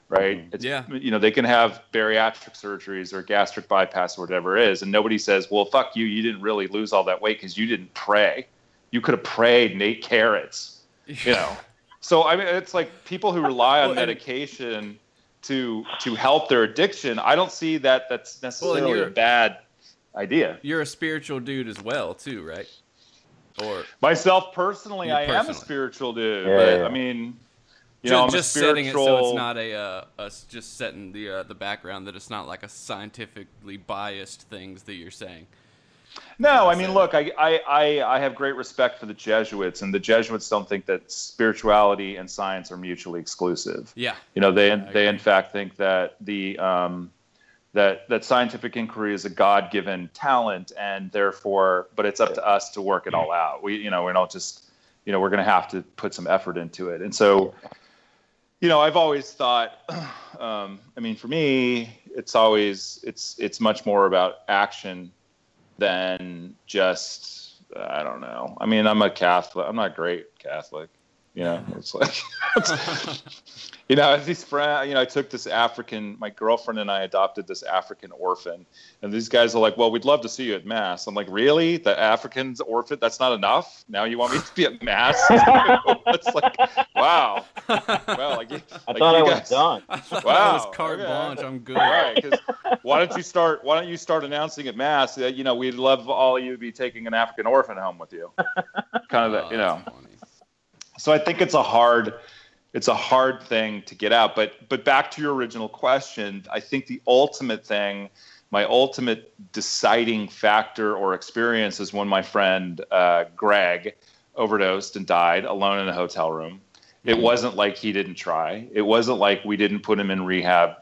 right? Mm-hmm. It's, Yeah. you know they can have bariatric surgeries or gastric bypass or whatever it is and nobody says well fuck you you didn't really lose all that weight because you didn't pray. You could have prayed and ate carrots you know? So i mean it's like people who rely on Well, and- medication to to help their addiction i don't see that that's necessarily you're- a bad idea You're a spiritual dude as well, too, right? Or Myself personally, You I am a spiritual dude, Yeah, but yeah. I mean, you just, know, I'm just a setting it so it's not a uh, us just setting the uh, the background that it's not like a scientifically biased things that you're saying. No, I mean, look, I, I, I, have great respect for the Jesuits, and the Jesuits don't think that spirituality and science are mutually exclusive. Yeah, You know, they they in fact think that the um, that that scientific inquiry is a God-given talent, and therefore, but it's up to us to work it all out. We, you know, we're not just, you know, we're going to have to put some effort into it, and so, you know, I've always thought, um, I mean, for me, it's always it's it's much more about action than just I don't know. I mean, I'm a Catholic. I'm not great Catholic. You know, it's like, you know, as these friends, you know, I took this African, my girlfriend and I adopted this African orphan, and these guys are like, well, we'd love to see you at mass. I'm like, really? The African's orphan? That's not enough. Now you want me to be at mass? it's like, wow. Well, like, I like thought I you was guys- done. I thought Wow, was carte okay. blanche. I'm good. Right, because why don't you start? Why don't you start announcing at mass that you know we'd love all of you to be taking an African orphan home with you, kind of Oh, that, you know. funny. So I think it's a hard, it's a hard thing to get out. But but back to your original question, I think the ultimate thing, my ultimate deciding factor or experience is when my friend uh, Greg overdosed and died alone in a hotel room. It wasn't like he didn't try. It wasn't like we didn't put him in rehab.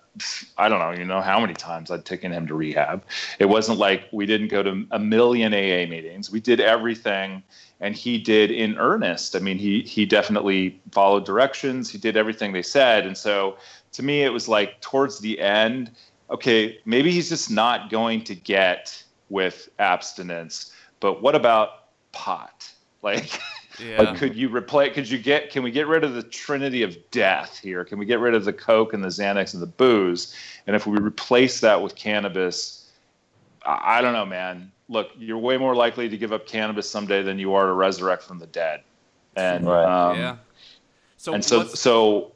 I don't know, you know how many times I'd taken him to rehab. It wasn't like we didn't go to a million AA meetings. We did everything and he did in earnest. I mean, he he definitely followed directions. He did everything they said, and so to me, it was like towards the end. Okay, maybe he's just not going to get with abstinence, but what about pot? Like, Yeah. like could you replace? Could you get? Can we get rid of the trinity of death here? Can we get rid of the coke and the Xanax and the booze? And if we replace that with cannabis, I I don't know, man. Look, you're way more likely to give up cannabis someday than you are to resurrect from the dead. And Right. um, yeah. So and so so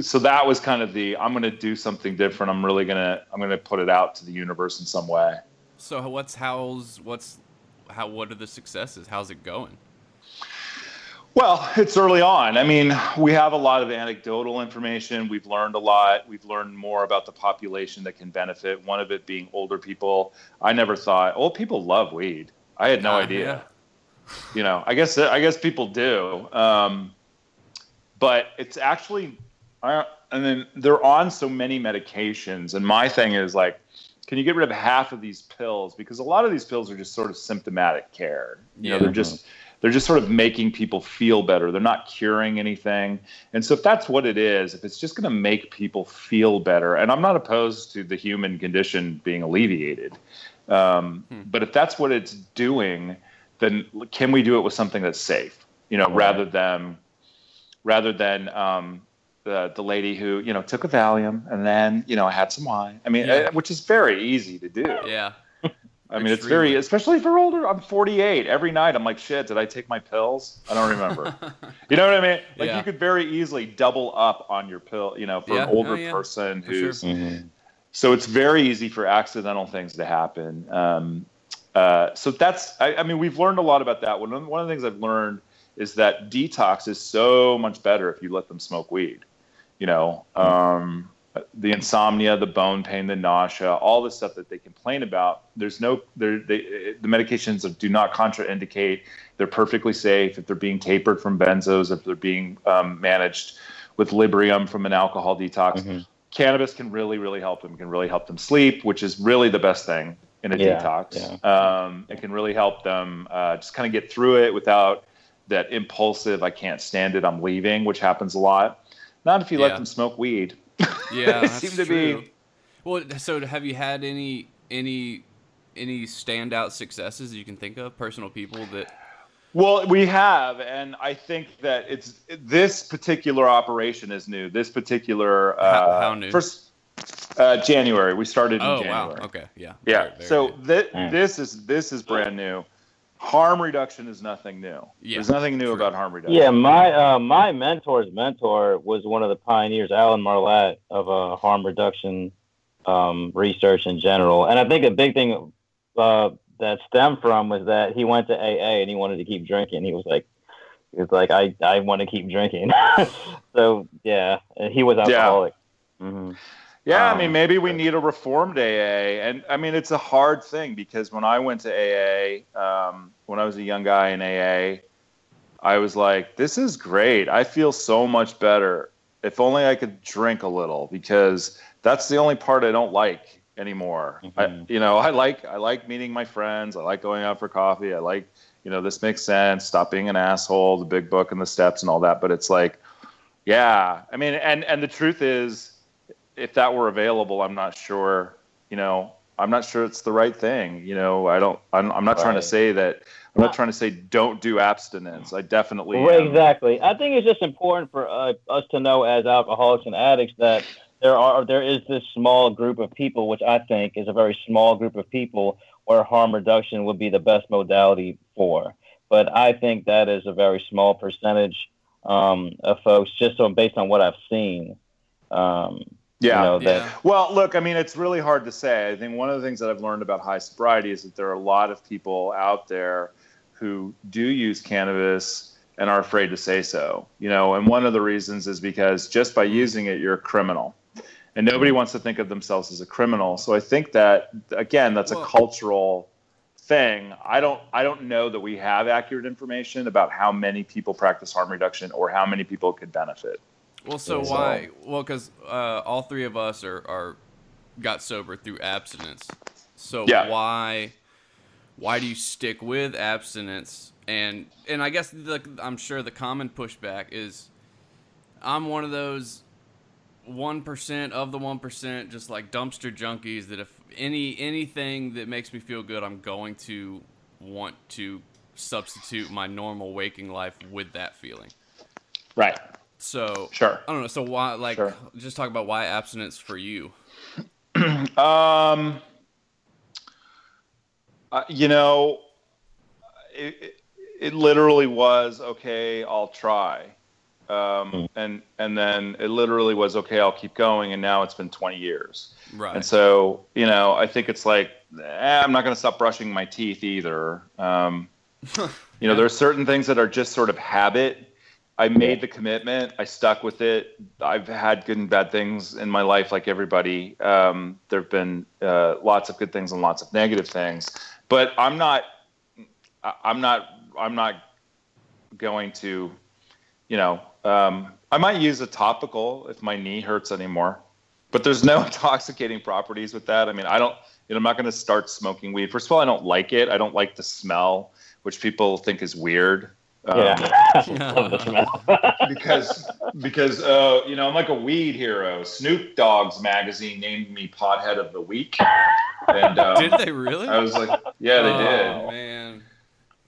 so that was kind of the I'm going to do something different. I'm really going to I'm going to put it out to the universe in some way. So what's how's what's how what are the successes? How's it going? Well, it's early on. I mean, we have a lot of anecdotal information. We've learned a lot. We've learned more about the population that can benefit. One of it being older people. I never thought old people love weed. I had no Ah, idea. yeah. You know, I guess I guess people do. Um, but it's actually, I, and then they're on so many medications. And my thing is like, can you get rid of half of these pills? Because a lot of these pills are just sort of symptomatic care. You know, Yeah. they're just they're just sort of making people feel better. They're not curing anything. And so if that's what it is, if it's just going to make people feel better, and I'm not opposed to the human condition being alleviated, um, Hmm. but if that's what it's doing, then can we do it with something that's safe? You know, rather than rather than um, the the lady who you know took a Valium and then you know had some wine. I mean, Yeah. uh, which is very easy to do. Yeah. I mean, it's very, Extremely. especially for older. I'm 48. Every night, I'm like, shit, did I take my pills? I don't remember. you know what I mean? Like, Yeah. you could very easily double up on your pill, you know, for Yeah. an older Oh, yeah. person For sure. who's. Mhm. So it's very easy for accidental things to happen. Um, uh, so that's, I, I mean, we've learned a lot about that. One, of- one of the things I've learned is that detox is so much better if you let them smoke weed. You know, um, the insomnia, the bone pain, the nausea, all the stuff that they complain about. There's no, they're, the medications do not contraindicate. They're perfectly safe if they're being tapered from benzos, if they're being um, managed with Librium from an alcohol detox. Mhm. Cannabis can really, really help them. Can really help them sleep, which is really the best thing in a Yeah, detox. Um, it can really help them uh, just kind of get through it without that impulsive, I can't stand it, I'm leaving, which happens a lot. Not if you Yeah. let them smoke weed. Yeah, They that's seem to true. be- Well, so have you had any any any standout successes you can think of? Personal people that Well, we have, and I think that it's this particular operation is new. This particular uh, How- how new? First, uh, January. We started in Oh January. wow. Okay. Yeah. Yeah. Very, very so good. thi- Mm. this is this is brand new. Harm reduction is nothing new. Yeah, There's nothing new true. about harm reduction. Yeah, my uh, my mentor's mentor was one of the pioneers, Alan Marlatt, of uh, harm reduction um, research in general. And I think a big thing uh, that stemmed from was that he went to AA and he wanted to keep drinking. He was like, he was like, I, I want to keep drinking. so yeah, he was alcoholic. hmm Yeah, I Um, mean, maybe we need a reformed AA, and I mean, it's a hard thing because when I went to AA, um, when I was a young guy in AA, I was like, "This is great. I feel so much better. If only I could drink a little, because that's the only part I don't like anymore. I, Mhm. you know, I like I like meeting my friends. I like going out for coffee. I like, you know, this makes sense. Stop being an asshole. The big book and the steps and all that. But it's like, yeah, I mean, and and the truth is if that were available, I'm not sure. You know, I'm not sure it's the right thing. You know, I don't. I'm, I'm not trying to say that. I'm not trying to say don't do abstinence. I definitely Well, exactly. I think it's just important for uh, us to know as alcoholics and addicts that there are there is this small group of people, which I think is a very small group of people, where harm reduction would be the best modality for. But I think that is a very small percentage um, of folks, just on based on what I've seen. Um, Yeah. You know, that, Yeah. Well, look, I mean, it's really hard to say. I think one of the things that I've learned about high sobriety is that there are a lot of people out there who do use cannabis and are afraid to say so. You know, and one of the reasons is because just by using it, you're a criminal. And nobody wants to think of themselves as a criminal. So I think that again, that's Well- a cultural thing. I don't I don't know that we have accurate information about how many people practice harm reduction or how many people could benefit. Well, so So- why? Well, because uh, all three of us are, are got sober through abstinence. So Yeah. why why do you stick with abstinence? And and I guess the, I'm sure the common pushback is I'm one of those one percent of the one percent, just like dumpster junkies. That if any anything that makes me feel good, I'm going to want to substitute my normal waking life with that feeling. Right. So Sure. I don't know. So why, like, Sure. just talk about why abstinence for you. Um, uh, you know, it, it, it literally was okay. I'll try, um, and and then it literally was okay. I'll keep going, and now it's been 20 years, Right. and so you know, I think it's like eh, I'm not going to stop brushing my teeth either. Um, you know, there are certain things that are just sort of habit. I made the commitment. I stuck with it. I've had good and bad things in my life, like everybody. Um, there have been uh, lots of good things and lots of negative things, but I'm not. I'm not. I'm not going to. You know, um, I might use a topical if my knee hurts anymore, but there's no intoxicating properties with that. I mean, I don't. You know, I'm not going to start smoking weed. First of all, I don't like it. I don't like the smell, which people think is weird. Um, yeah. Love the smell. because because uh, you know I'm like a weed hero. Snoop Dogg's magazine named me Pothead of the Week, and um, Did they really? I was like, yeah, they oh, did. man.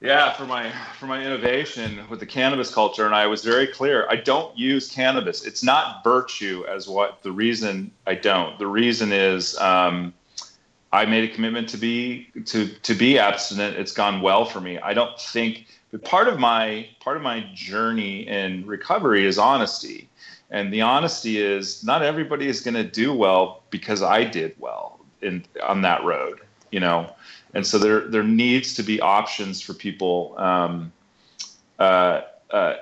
Yeah, for my for my innovation with the cannabis culture, and I was very clear. I don't use cannabis. It's not virtue as what the reason I don't. The reason is um, I made a commitment to be to to be abstinent. It's gone well for me. I don't think. But part of my part of my journey in recovery is honesty, and the honesty is not everybody is going to do well because I did well in on that road. You know, and so there there needs to be options for people um, uh, uh,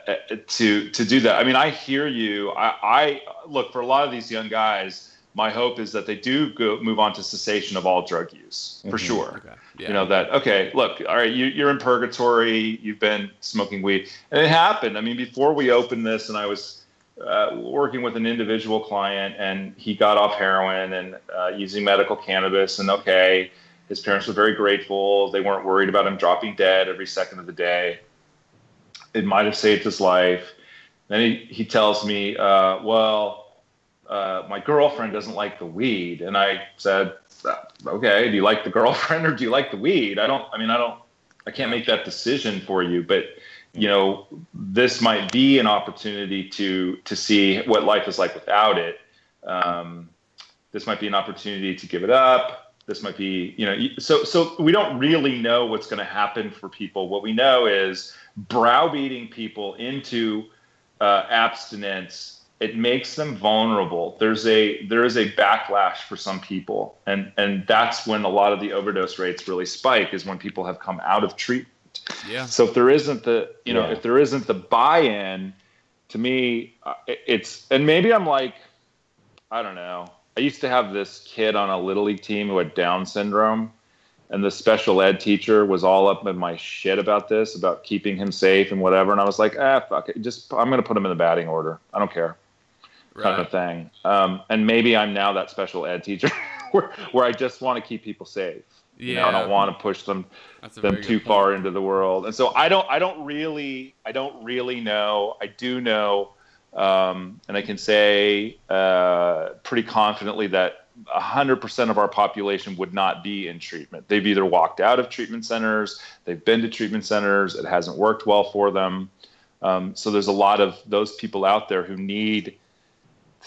to to do that. I mean, I hear you. I, I look for a lot of these young guys. My hope is that they do go, move on to cessation of all drug use for Mhm. sure. Okay. Yeah. You know that okay. Look, all right, you, you're in purgatory. You've been smoking weed, and it happened. I mean, before we opened this, and I was uh, working with an individual client, and he got off heroin and uh, using medical cannabis, and okay, his parents were very grateful. They weren't worried about him dropping dead every second of the day. It might have saved his life. Then he, he tells me, uh, well, uh, my girlfriend doesn't like the weed. And I said, okay, do you like the girlfriend or do you like the weed? I don't, I mean, I don't, I can't make that decision for you, but you know, this might be an opportunity to, to see what life is like without it. Um, this might be an opportunity to give it up. This might be, you know, so, so we don't really know what's going to happen for people. What we know is browbeating people into uh, abstinence it makes them vulnerable. There's a there is a backlash for some people. And and that's when a lot of the overdose rates really spike is when people have come out of treatment. Yeah. so if there isn't the you know Yeah. if there isn't the buy-in to me uh, it's and maybe i'm like i don't know. I used to have this kid on a little league team who had down syndrome and the special ed teacher was all up in my shit about this about keeping him safe and whatever. And i was like ah fuck it. Just i'm going to put him in the batting order. I don't care kind of thing um, and maybe i'm now that special ed teacher where, where i just want to keep people safe you know, I don't want to push them them too far point. into the world. And so I don't I don't really I don't really know. I do know um, and I can say uh, pretty confidently that 100% of our population would not be in treatment. They've either walked out of treatment centers, they've been to treatment centers, it hasn't worked well for them. Um, so there's a lot of those people out there who need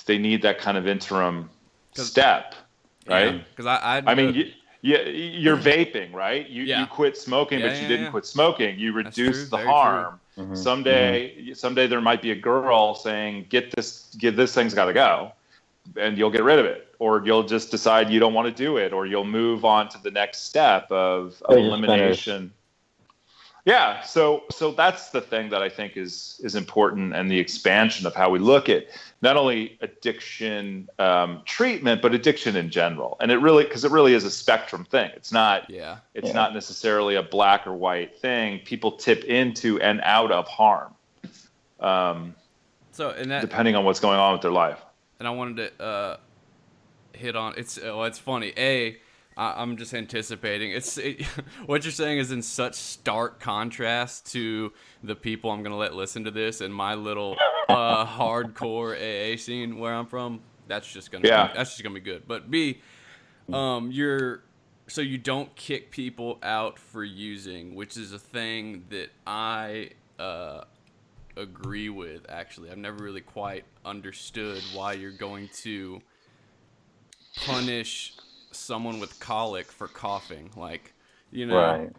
they need that kind of interim step, right? Because I, I, I mean, you, you, you're vaping, right? You, Yeah. you quit smoking, Yeah, but you yeah, didn't yeah. quit smoking. You That's reduce true, the very true. harm. Mhm. Someday, someday there might be a girl saying, "Get this, get this thing's got to go," and you'll get rid of it, or you'll just decide you don't want to do it, or you'll move on to the next step of, of Or just elimination. Yeah, so so that's the thing that I think is is important, and the expansion of how we look at not only addiction um, treatment, but addiction in general. And it really, because it really is a spectrum thing. It's not yeah, it's Yeah. not necessarily a black or white thing. People tip into and out of harm, um, so and that depending on what's going on with their life. and I wanted to uh, hit on it's oh it's funny a I, I'm just anticipating it's it, what you're saying is in such stark contrast to the people I'm gonna let listen to this and my little uh, hardcore AA scene where I'm from. That's just gonna Yeah. be, that's just gonna be good. But B, um, you're so you don't kick people out for using, which is a thing that I uh, agree with. Actually, I've never really quite understood why you're going to punish someone with colic for coughing. Like, you know, Right.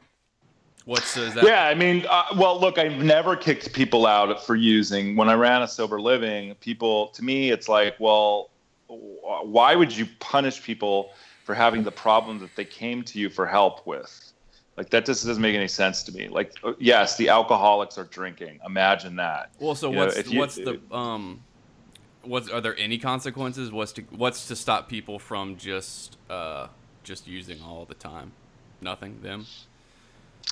what's is that? Yeah, I mean, uh, well, look, I've never kicked people out for using. When I ran a sober living, people, to me, it's like, well, why would you punish people for having the problem that they came to you for help with? Like that just doesn't make any sense to me. Like, uh, yes, the alcoholics are drinking. Imagine that. Well, so You know, what's you- what's the um, what's are there any consequences? What's to what's to stop people from just uh just using all the time? Nothing. Them.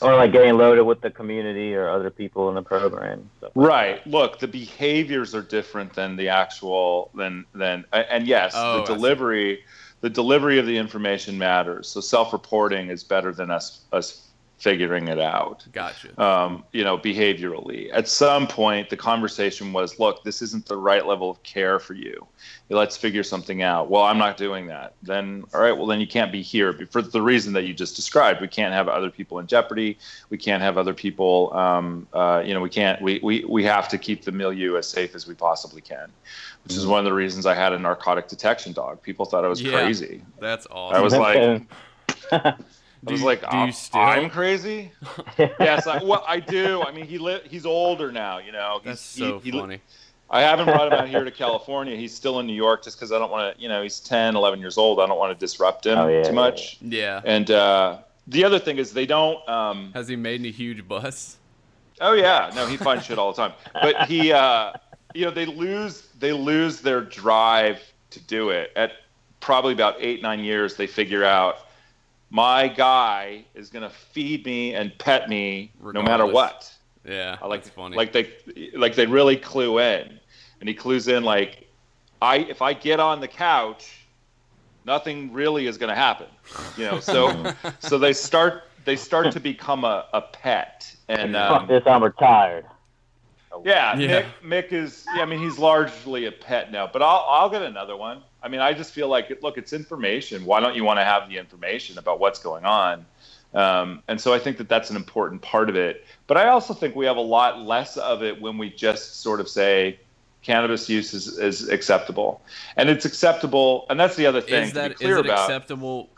Or like getting loaded with the community or other people in the program. So. Right. Look, the behaviors are different than the actual than than and yes, Oh, the delivery the delivery of the information matters. So self-reporting is better than us us figuring it out. Gotcha. Um, you know, behaviorally. At some point, the conversation was, "Look, this isn't the right level of care for you. Let's figure something out." Well, I'm not doing that. Then, all right. Well, then you can't be here for the reason that you just described. We can't have other people in jeopardy. We can't have other people. Um, uh, you know, we can't. We, we we have to keep the milieu as safe as we possibly can, which is one of the reasons I had a narcotic detection dog. People thought I was Yeah. crazy. That's all I was like, I Do was you- like, do "I'm- still?" I'm crazy. yes, I, well, I do. I mean, he li- he's older now. You know, he's, That's so he, he, funny. I haven't brought him out here to California. He's still in New York just because I don't want to. You know, he's 10, 11 years old. I don't want to disrupt him Oh, yeah, too much. Yeah. And uh, the other thing is they don't. Um, Has he made any huge busts? oh yeah, no, he finds shit all the time. But he, uh, you know, they lose they lose their drive to do it at probably about eight nine years. They figure out my guy is gonna feed me and pet me no matter what. Yeah. I like that's funny. like they like they really clue in, and he clues in like, I if I get on the couch, nothing really is going to happen, you know. So so they start they start to become a, a pet, and Fuck um, this, I'm retired. yeah, Yeah. Mick Mick is yeah, I mean he's largely a pet now, but I'll I'll get another one. I mean I just feel like look, it's information. Why don't you want to have the information about what's going on? Um, and so I think that that's an important part of it. But I also think we have a lot less of it when we just sort of say cannabis use is, is acceptable, and it's acceptable. And that's the other thing is that is it about. acceptable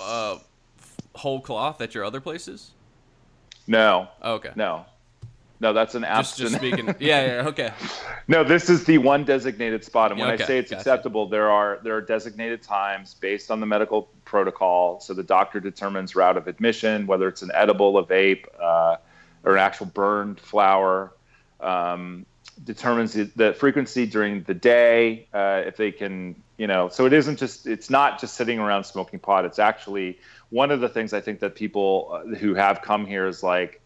uh, whole cloth at your other places? no, Okay. no, no. That's an Just, just abstinent. speaking. Yeah, yeah, okay. No, this is the one designated spot, and when Yeah, I say it's gotcha. acceptable, there are there are designated times based on the medical protocol. So the doctor determines route of admission, whether it's an edible, a vape, uh, or an actual burned flower. Um, determines the, the frequency during the day, uh, if they can, you know. So it isn't just it's not just sitting around smoking pot. It's actually one of the things I think that people uh, who have come here is like,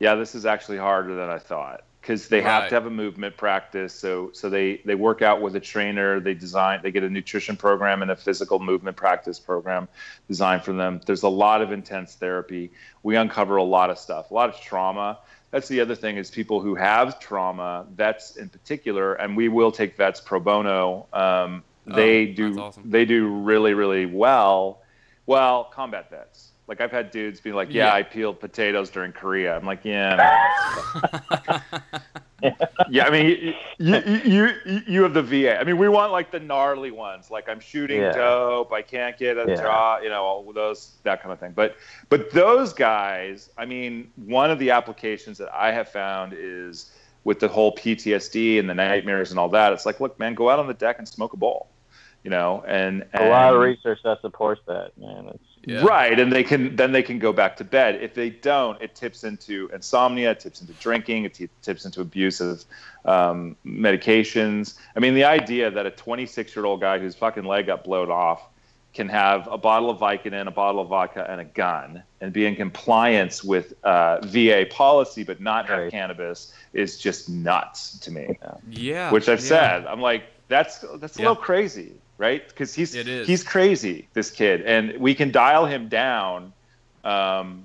yeah, this is actually harder than I thought because they have Right. to have a movement practice. So so they they work out with a trainer. They design they get a nutrition program and a physical movement practice program designed for them. There's a lot of intense therapy. We uncover a lot of stuff, a lot of trauma. That's the other thing is people who have trauma, vets in particular, and we will take vets pro bono. Um, they Oh, do awesome. they do really really well. Well, combat vets. Like I've had dudes be like, "Yeah, Yeah. I peeled potatoes during Korea." I'm like, "Yeah, yeah." I mean, you, you you you have the VA. I mean, we want like the gnarly ones. Like I'm shooting Yeah. dope. I can't get a Yeah. job. You know, all those that kind of thing. But but those guys. I mean, one of the applications that I have found is with the whole PTSD and the nightmares and all that. It's like, look, man, go out on the deck and smoke a bowl. You know, and, and A lot of research that supports that, man. It's, Yeah. Right, and they can then they can go back to bed. If they don't, it tips into insomnia, it tips into drinking, it t- tips into abuse of um, medications. I mean, the idea that a 26 year old guy whose fucking leg got blown off can have a bottle of Vicodin, a bottle of vodka, and a gun, and be in compliance with uh, VA policy, but not have Right. cannabis is just nuts to me yeah. which I've yeah. said. I'm like, that's that's a Yeah. little crazy, right? Because he's he's crazy, this kid, and we can dial him down. Um,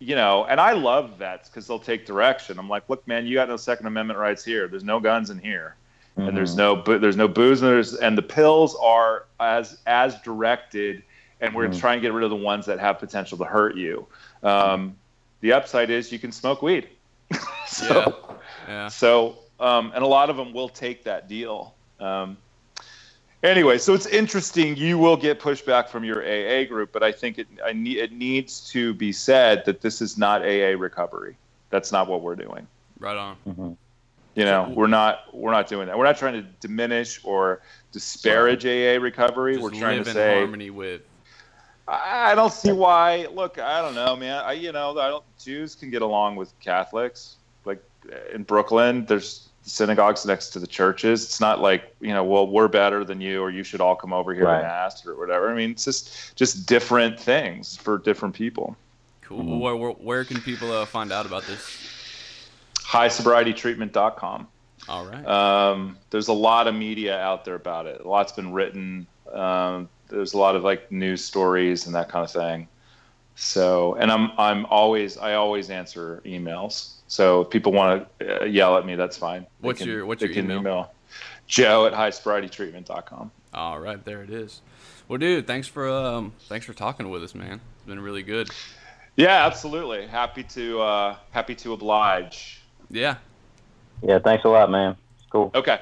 you know, and I love vets because they'll take direction. I'm like, look, man, you got no Second Amendment rights here. There's no guns in here, and there's no bo- there's no booze, and there's and the pills are as as directed, and we're Mhm. trying to get rid of the ones that have potential to hurt you. Um, the upside is you can smoke weed. so, Yeah. so, um, and a lot of them will take that deal. Um, anyway, so it's interesting. You will get pushback from your AA group, but I think it, I ne- it needs to be said that this is not AA recovery. That's not what we're doing. Right on. Mhm. You know, we're not we're not doing that. We're not trying to diminish or disparage AA recovery. Just we're trying live to in say harmony with. I I don't see why. Look, I don't know, man. I, you know, I don't, Jews can get along with Catholics. Like in Brooklyn, there's synagogues next to the churches. It's not like you know, well, we're better than you, or you should all come over here Right. to mass or whatever. I mean, it's just just different things for different people. Cool. Mhm. Where, where, where can people uh, find out about this? HighSobrietyTreatment.com. All right. Um, there's a lot of media out there about it. A lot's been written. Um, there's a lot of like news stories and that kind of thing. So, and I'm I'm always I always answer emails. So if people want to uh, yell at me, that's fine. They What's can- your- what's your can email? Joe at highsobrietytreatment.com. All right, there it is. Well, dude, thanks for um, thanks for talking with us, man. It's been really good. Yeah, absolutely. Happy to uh, happy to oblige. Yeah. Yeah, thanks a lot, man. It's cool. Okay.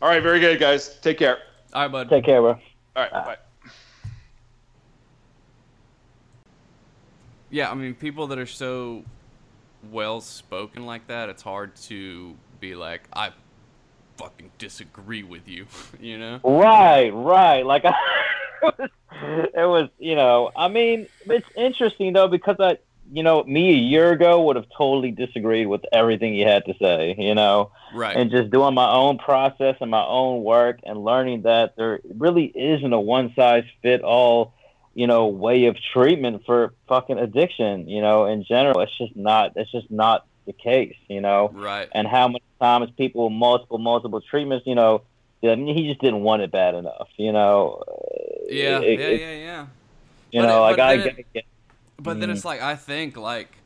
All right. Very good, guys. Take care. All right, bud. Take care, bro. All right. Bye. Yeah, I mean, people that are so well spoken like that, it's hard to be like, I fucking disagree with you, you know? Right, right. Like I, it was, you know, I mean, it's interesting though because I, you know, me a year ago would have totally disagreed with everything you had to say, you know, Right. and just doing my own process and my own work and learning that there really isn't a one size fit all, you know, way of treatment for fucking addiction, you know, in general. It's just not, it's just not the case, you know right. and how many times people with multiple multiple treatments you know I mean, he just didn't want it bad enough you know Yeah, It- yeah, it- yeah, yeah. you But know it- like i then it- get, get But then Mhm. it's like I think like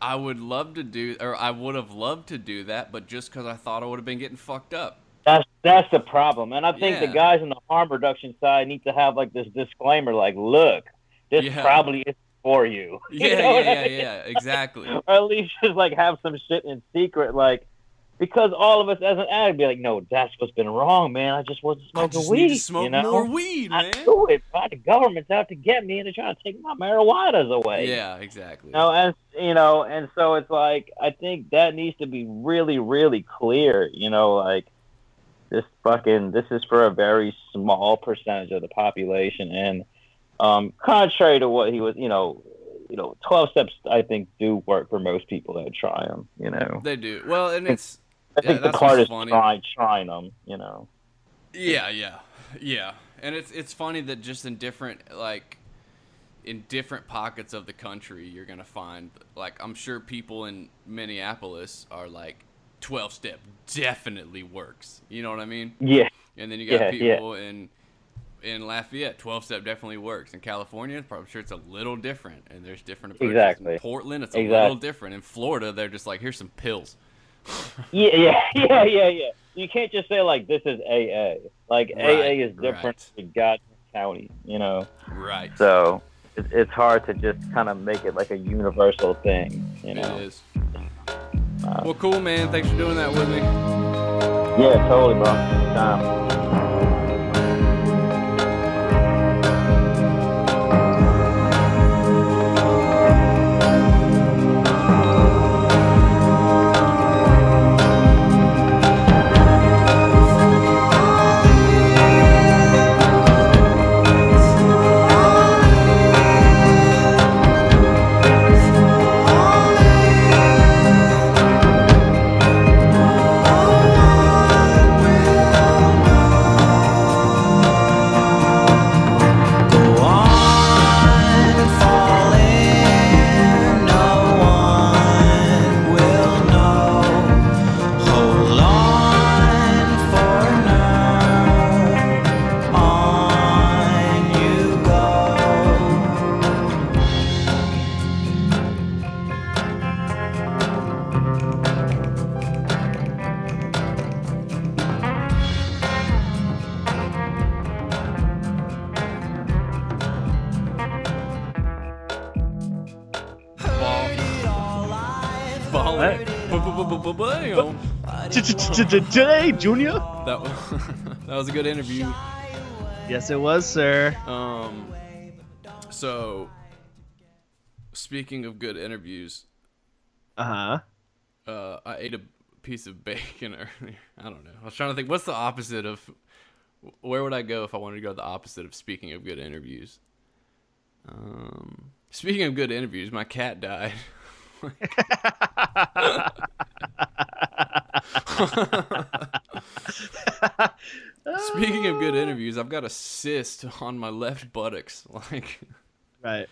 I would love to do, or I would have loved to do that, but just because I thought I would have been getting fucked up. That's that's the problem and i think Yeah. the guys on the harm reduction side need to have like this disclaimer like look this Yeah. probably is for you You Yeah, know what yeah, I yeah, mean? yeah, exactly. or at least just like have some shit in secret like because all of us as an addict be like no that's what's been wrong man i just wasn't smoking just weed smoke you know more weed, man. I do it, but the government's out to get me and they're trying to take my marijuanas away. Yeah, exactly. No, and you know, and so it's like I think that needs to be really, really clear. You know, like this fucking this is for a very small percentage of the population, and um, contrary to what he was, you know, you know, twelve steps I think do work for most people that try them. You know, They do well, and it's I Yeah, think the that's part is trying them. You know, Yeah, yeah, yeah. And it's it's funny that just in different like in different pockets of the country, you're gonna find like I'm sure people in Minneapolis are like twelve step definitely works. You know what I mean? yeah, And then you got Yeah, yeah. people in in Lafayette, twelve step definitely works. In California, I'm sure it's a little different, and there's different approaches. Exactly. In Portland, it's a Exactly. little different. In Florida, they're just like, here's some pills. yeah, yeah, yeah, yeah, yeah. you can't just say like this is AA. Like Right, AA is different right. to God County, you know. Right. So it's hard to just kind of make it like a universal thing, you know. is. Well, cool, man. Thanks for doing that with me. Yeah, totally, bro. Anytime. Today, Junior. That was that was a good interview. Yes, it was, sir. Um, so speaking of good interviews, Uh huh. uh, I ate a piece of bacon earlier. I don't know. I was trying to think what's the opposite of where would I go if I wanted to go the opposite of speaking of good interviews. Um, speaking of good interviews, my cat died. Speaking of good interviews, I've got a cyst on my left buttocks. Like, Right.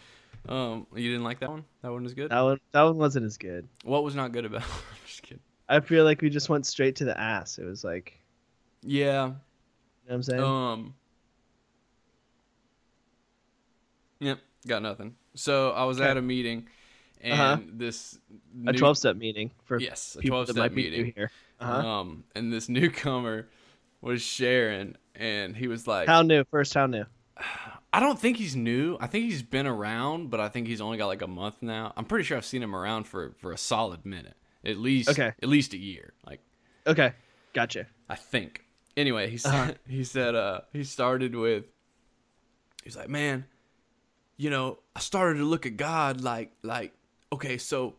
um, you didn't like that one? That one was good. That one. That one wasn't as good. What was not good about? it? I'm just kidding. I feel like we just went straight to the ass. It was like, Yeah. you know what I'm saying? Um. Yep. Got nothing. So I was Okay. at a meeting, and Uh-huh. this a 12 step meeting for yes, a people twelve that step might be new meeting. here. Uh-huh. Um, and this newcomer was sharing, and he was like, How new? First, how new? I don't think he's new. I think he's been around, but I think he's only got like a month now. I'm pretty sure I've seen him around for for a solid minute, at least. Okay. At least a year. Like Okay. Gotcha. I think. Anyway, he said Uh-huh. he said uh he started with he's like, "Man, you know, I started to look at God like like okay, so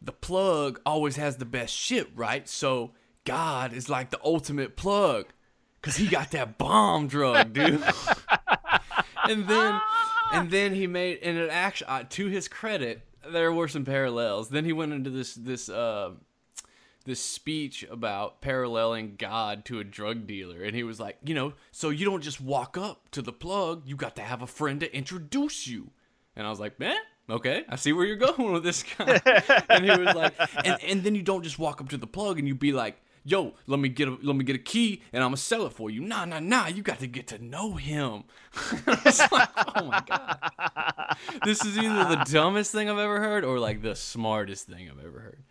the plug always has the best shit, right? So God is like the ultimate plug cuz he got that bomb drug, dude." and then and then he made and it actually uh, to his credit, there were some parallels. Then he went into this this uh this speech about paralleling God to a drug dealer. And he was like, you know, so you don't just walk up to the plug, you got to have a friend to introduce you. And I was like, man, okay, I see where you're going with this guy. and he was like, and, and then you don't just walk up to the plug and you be like, yo, let me get a let me get a key and I'm gonna sell it for you. Nah, nah, nah, you got to get to know him. Like, oh my god. This is either the dumbest thing I've ever heard or like the smartest thing I've ever heard.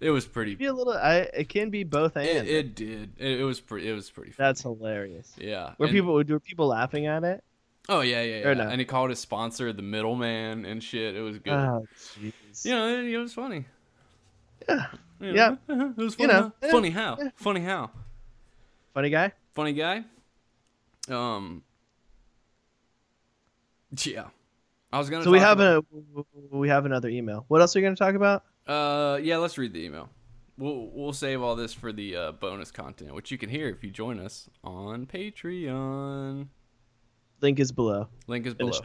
It was pretty Be a little. I. It can be both and. it, it did. It, it was pretty. It was pretty. Funny. That's hilarious. yeah. Were and- people were people laughing at it? Oh yeah, yeah, yeah. And he called his sponsor the middleman and shit. It was good. Oh, you know, it, it was funny. Yeah. You Yeah. it was You funny. know, how. yeah, Funny how? yeah. Funny how? Funny guy. Funny guy. Um. Yeah. I was gonna. So we have about- a we have another email. What else are we going to talk about? Uh, yeah. Let's read the email. We'll we'll save all this for the uh, bonus content, which you can hear if you join us on Patreon. Link is below. Link is below.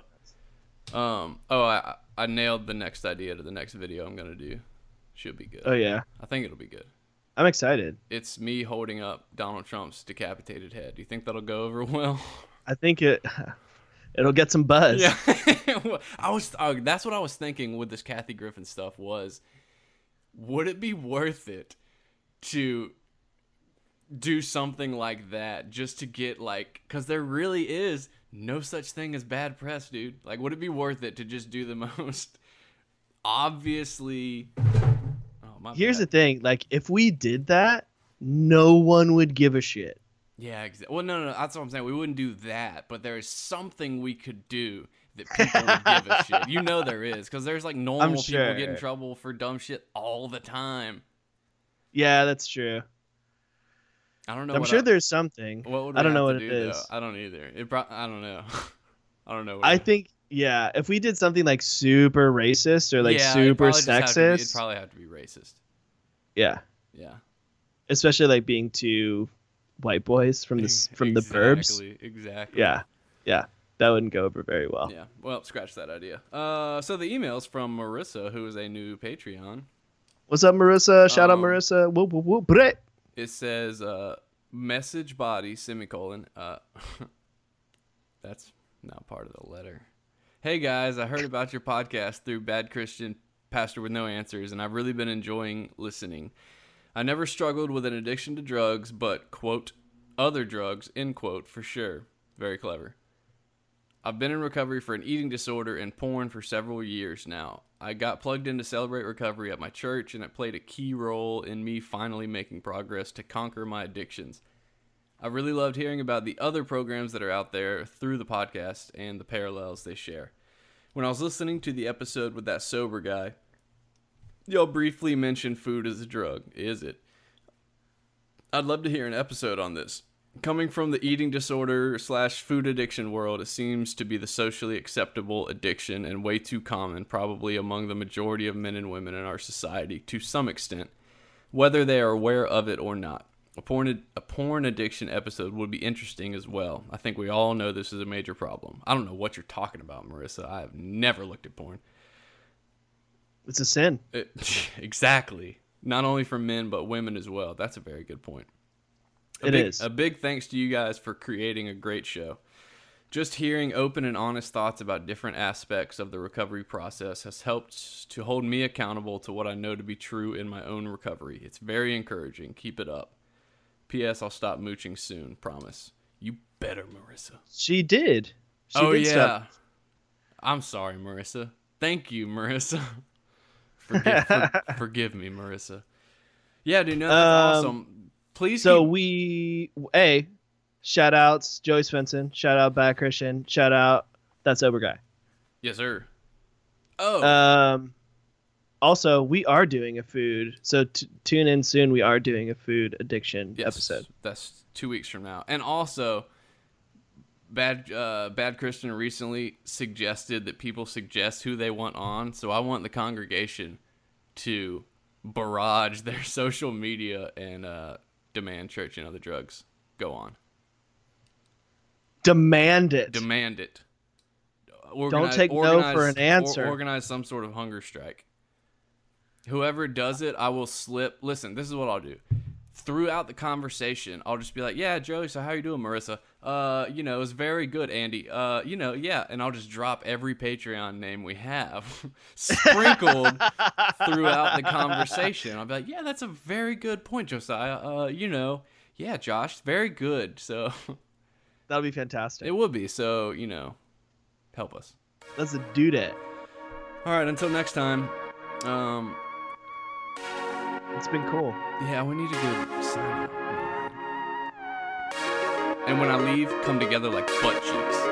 Um. Oh, I I nailed the next idea to the next video I'm gonna do. Should be good. Oh yeah, I think it'll be good. I'm excited. It's me holding up Donald Trump's decapitated head. Do you think that'll go over well? I think it it'll get some buzz. Yeah. I was. Uh, that's what I was thinking with this Kathy Griffin stuff. Was would it be worth it to do something like that just to get like because there really is no such thing as bad press dude like would it be worth it to just do the most obviously oh my Here's the thing, like if we did that, no one would give a shit. Yeah, exactly. Well, no, no, no, that's what I'm saying. We wouldn't do that, but there is something we could do that people would give a shit. You know there is, because there's like normal people get in trouble for dumb shit all the time. Yeah, that's true. I don't know. I'm sure I- there's something. What I don't know what to it do, though? I don't either. It pro- I don't know. I don't know. what I it- think yeah, if we did something like super racist or like Yeah, it'd super probably just have to be- sexist, it'd probably have to be racist. yeah, Yeah. especially like being two white boys from the from the burbs. Exactly. Yeah, yeah, that wouldn't go over very well. Yeah. Well, scratch that idea. Uh, so the emails from Marissa, who is a new Patreon. What's up, Marissa? Shout out, Um, Marissa. Whoop whoop whoop. It says uh, message body semicolon. Uh, that's not part of the letter. Hey guys, I heard about your podcast through Bad Christian Pastor with No Answers, and I've really been enjoying listening. I never struggled with an addiction to drugs, but quote other drugs end quote for sure. Very clever. I've been in recovery for an eating disorder and porn for several years now. I got plugged in to celebrate recovery at my church, and it played a key role in me finally making progress to conquer my addictions. I really loved hearing about the other programs that are out there through the podcast and the parallels they share. When I was listening to the episode with that sober guy, y'all briefly mentioned food as a drug. Is it? I'd love to hear an episode on this. Coming from the eating disorder slash food addiction world, it seems to be the socially acceptable addiction and way too common, probably among the majority of men and women in our society to some extent, whether they are aware of it or not. A porn, a porn addiction episode would be interesting as well. I think we all know this is a major problem. I don't know what you're talking about, Marissa. I have never looked at porn. It's a sin. It, exactly. Not only for men, but women as well. That's a very good point. A It big, is. A big thanks to you guys for creating a great show. Just hearing open and honest thoughts about different aspects of the recovery process has helped to hold me accountable to what I know to be true in my own recovery. It's very encouraging. Keep it up. P.S. I'll stop mooching soon. Promise. You better, Marissa. She did. She oh did yeah. stuff. I'm sorry, Marissa. Thank you, Marissa. forgive, for- forgive me, Marissa. Yeah, dude, no, that's Um, awesome. Please. So keep- we a shout outs Joey Svensson, shout out Bad Christian, shout out that sober guy. yes, sir. Oh, Um, also we are doing a food, so t- tune in soon. We are doing a food addiction yes, episode. That's two weeks from now. And also, bad uh, bad Christian recently suggested that people suggest who they want on. So I want the congregation to barrage their social media and uh, demand church and other drugs go on. Demand it. Demand it. Uh, organize, Don't take no for an or- answer. organize some sort of hunger strike. Whoever does it, I will slip. Listen, this is what I'll do. Throughout the conversation, I'll just be like, "Yeah, Joey. So how you doing, Marissa? Uh, you know, it's very good, Andy. Uh, you know, yeah." And I'll just drop every Patreon name we have, sprinkled throughout the conversation. I'll be like, "Yeah, that's a very good point, Josiah. Uh, you know, yeah, Josh, very good. So That'll be fantastic. it would be. So you know, help us." That's a that. All right, until next time. Um, It's been cool. yeah, we need a good sign. And when I leave, come together like butt cheeks.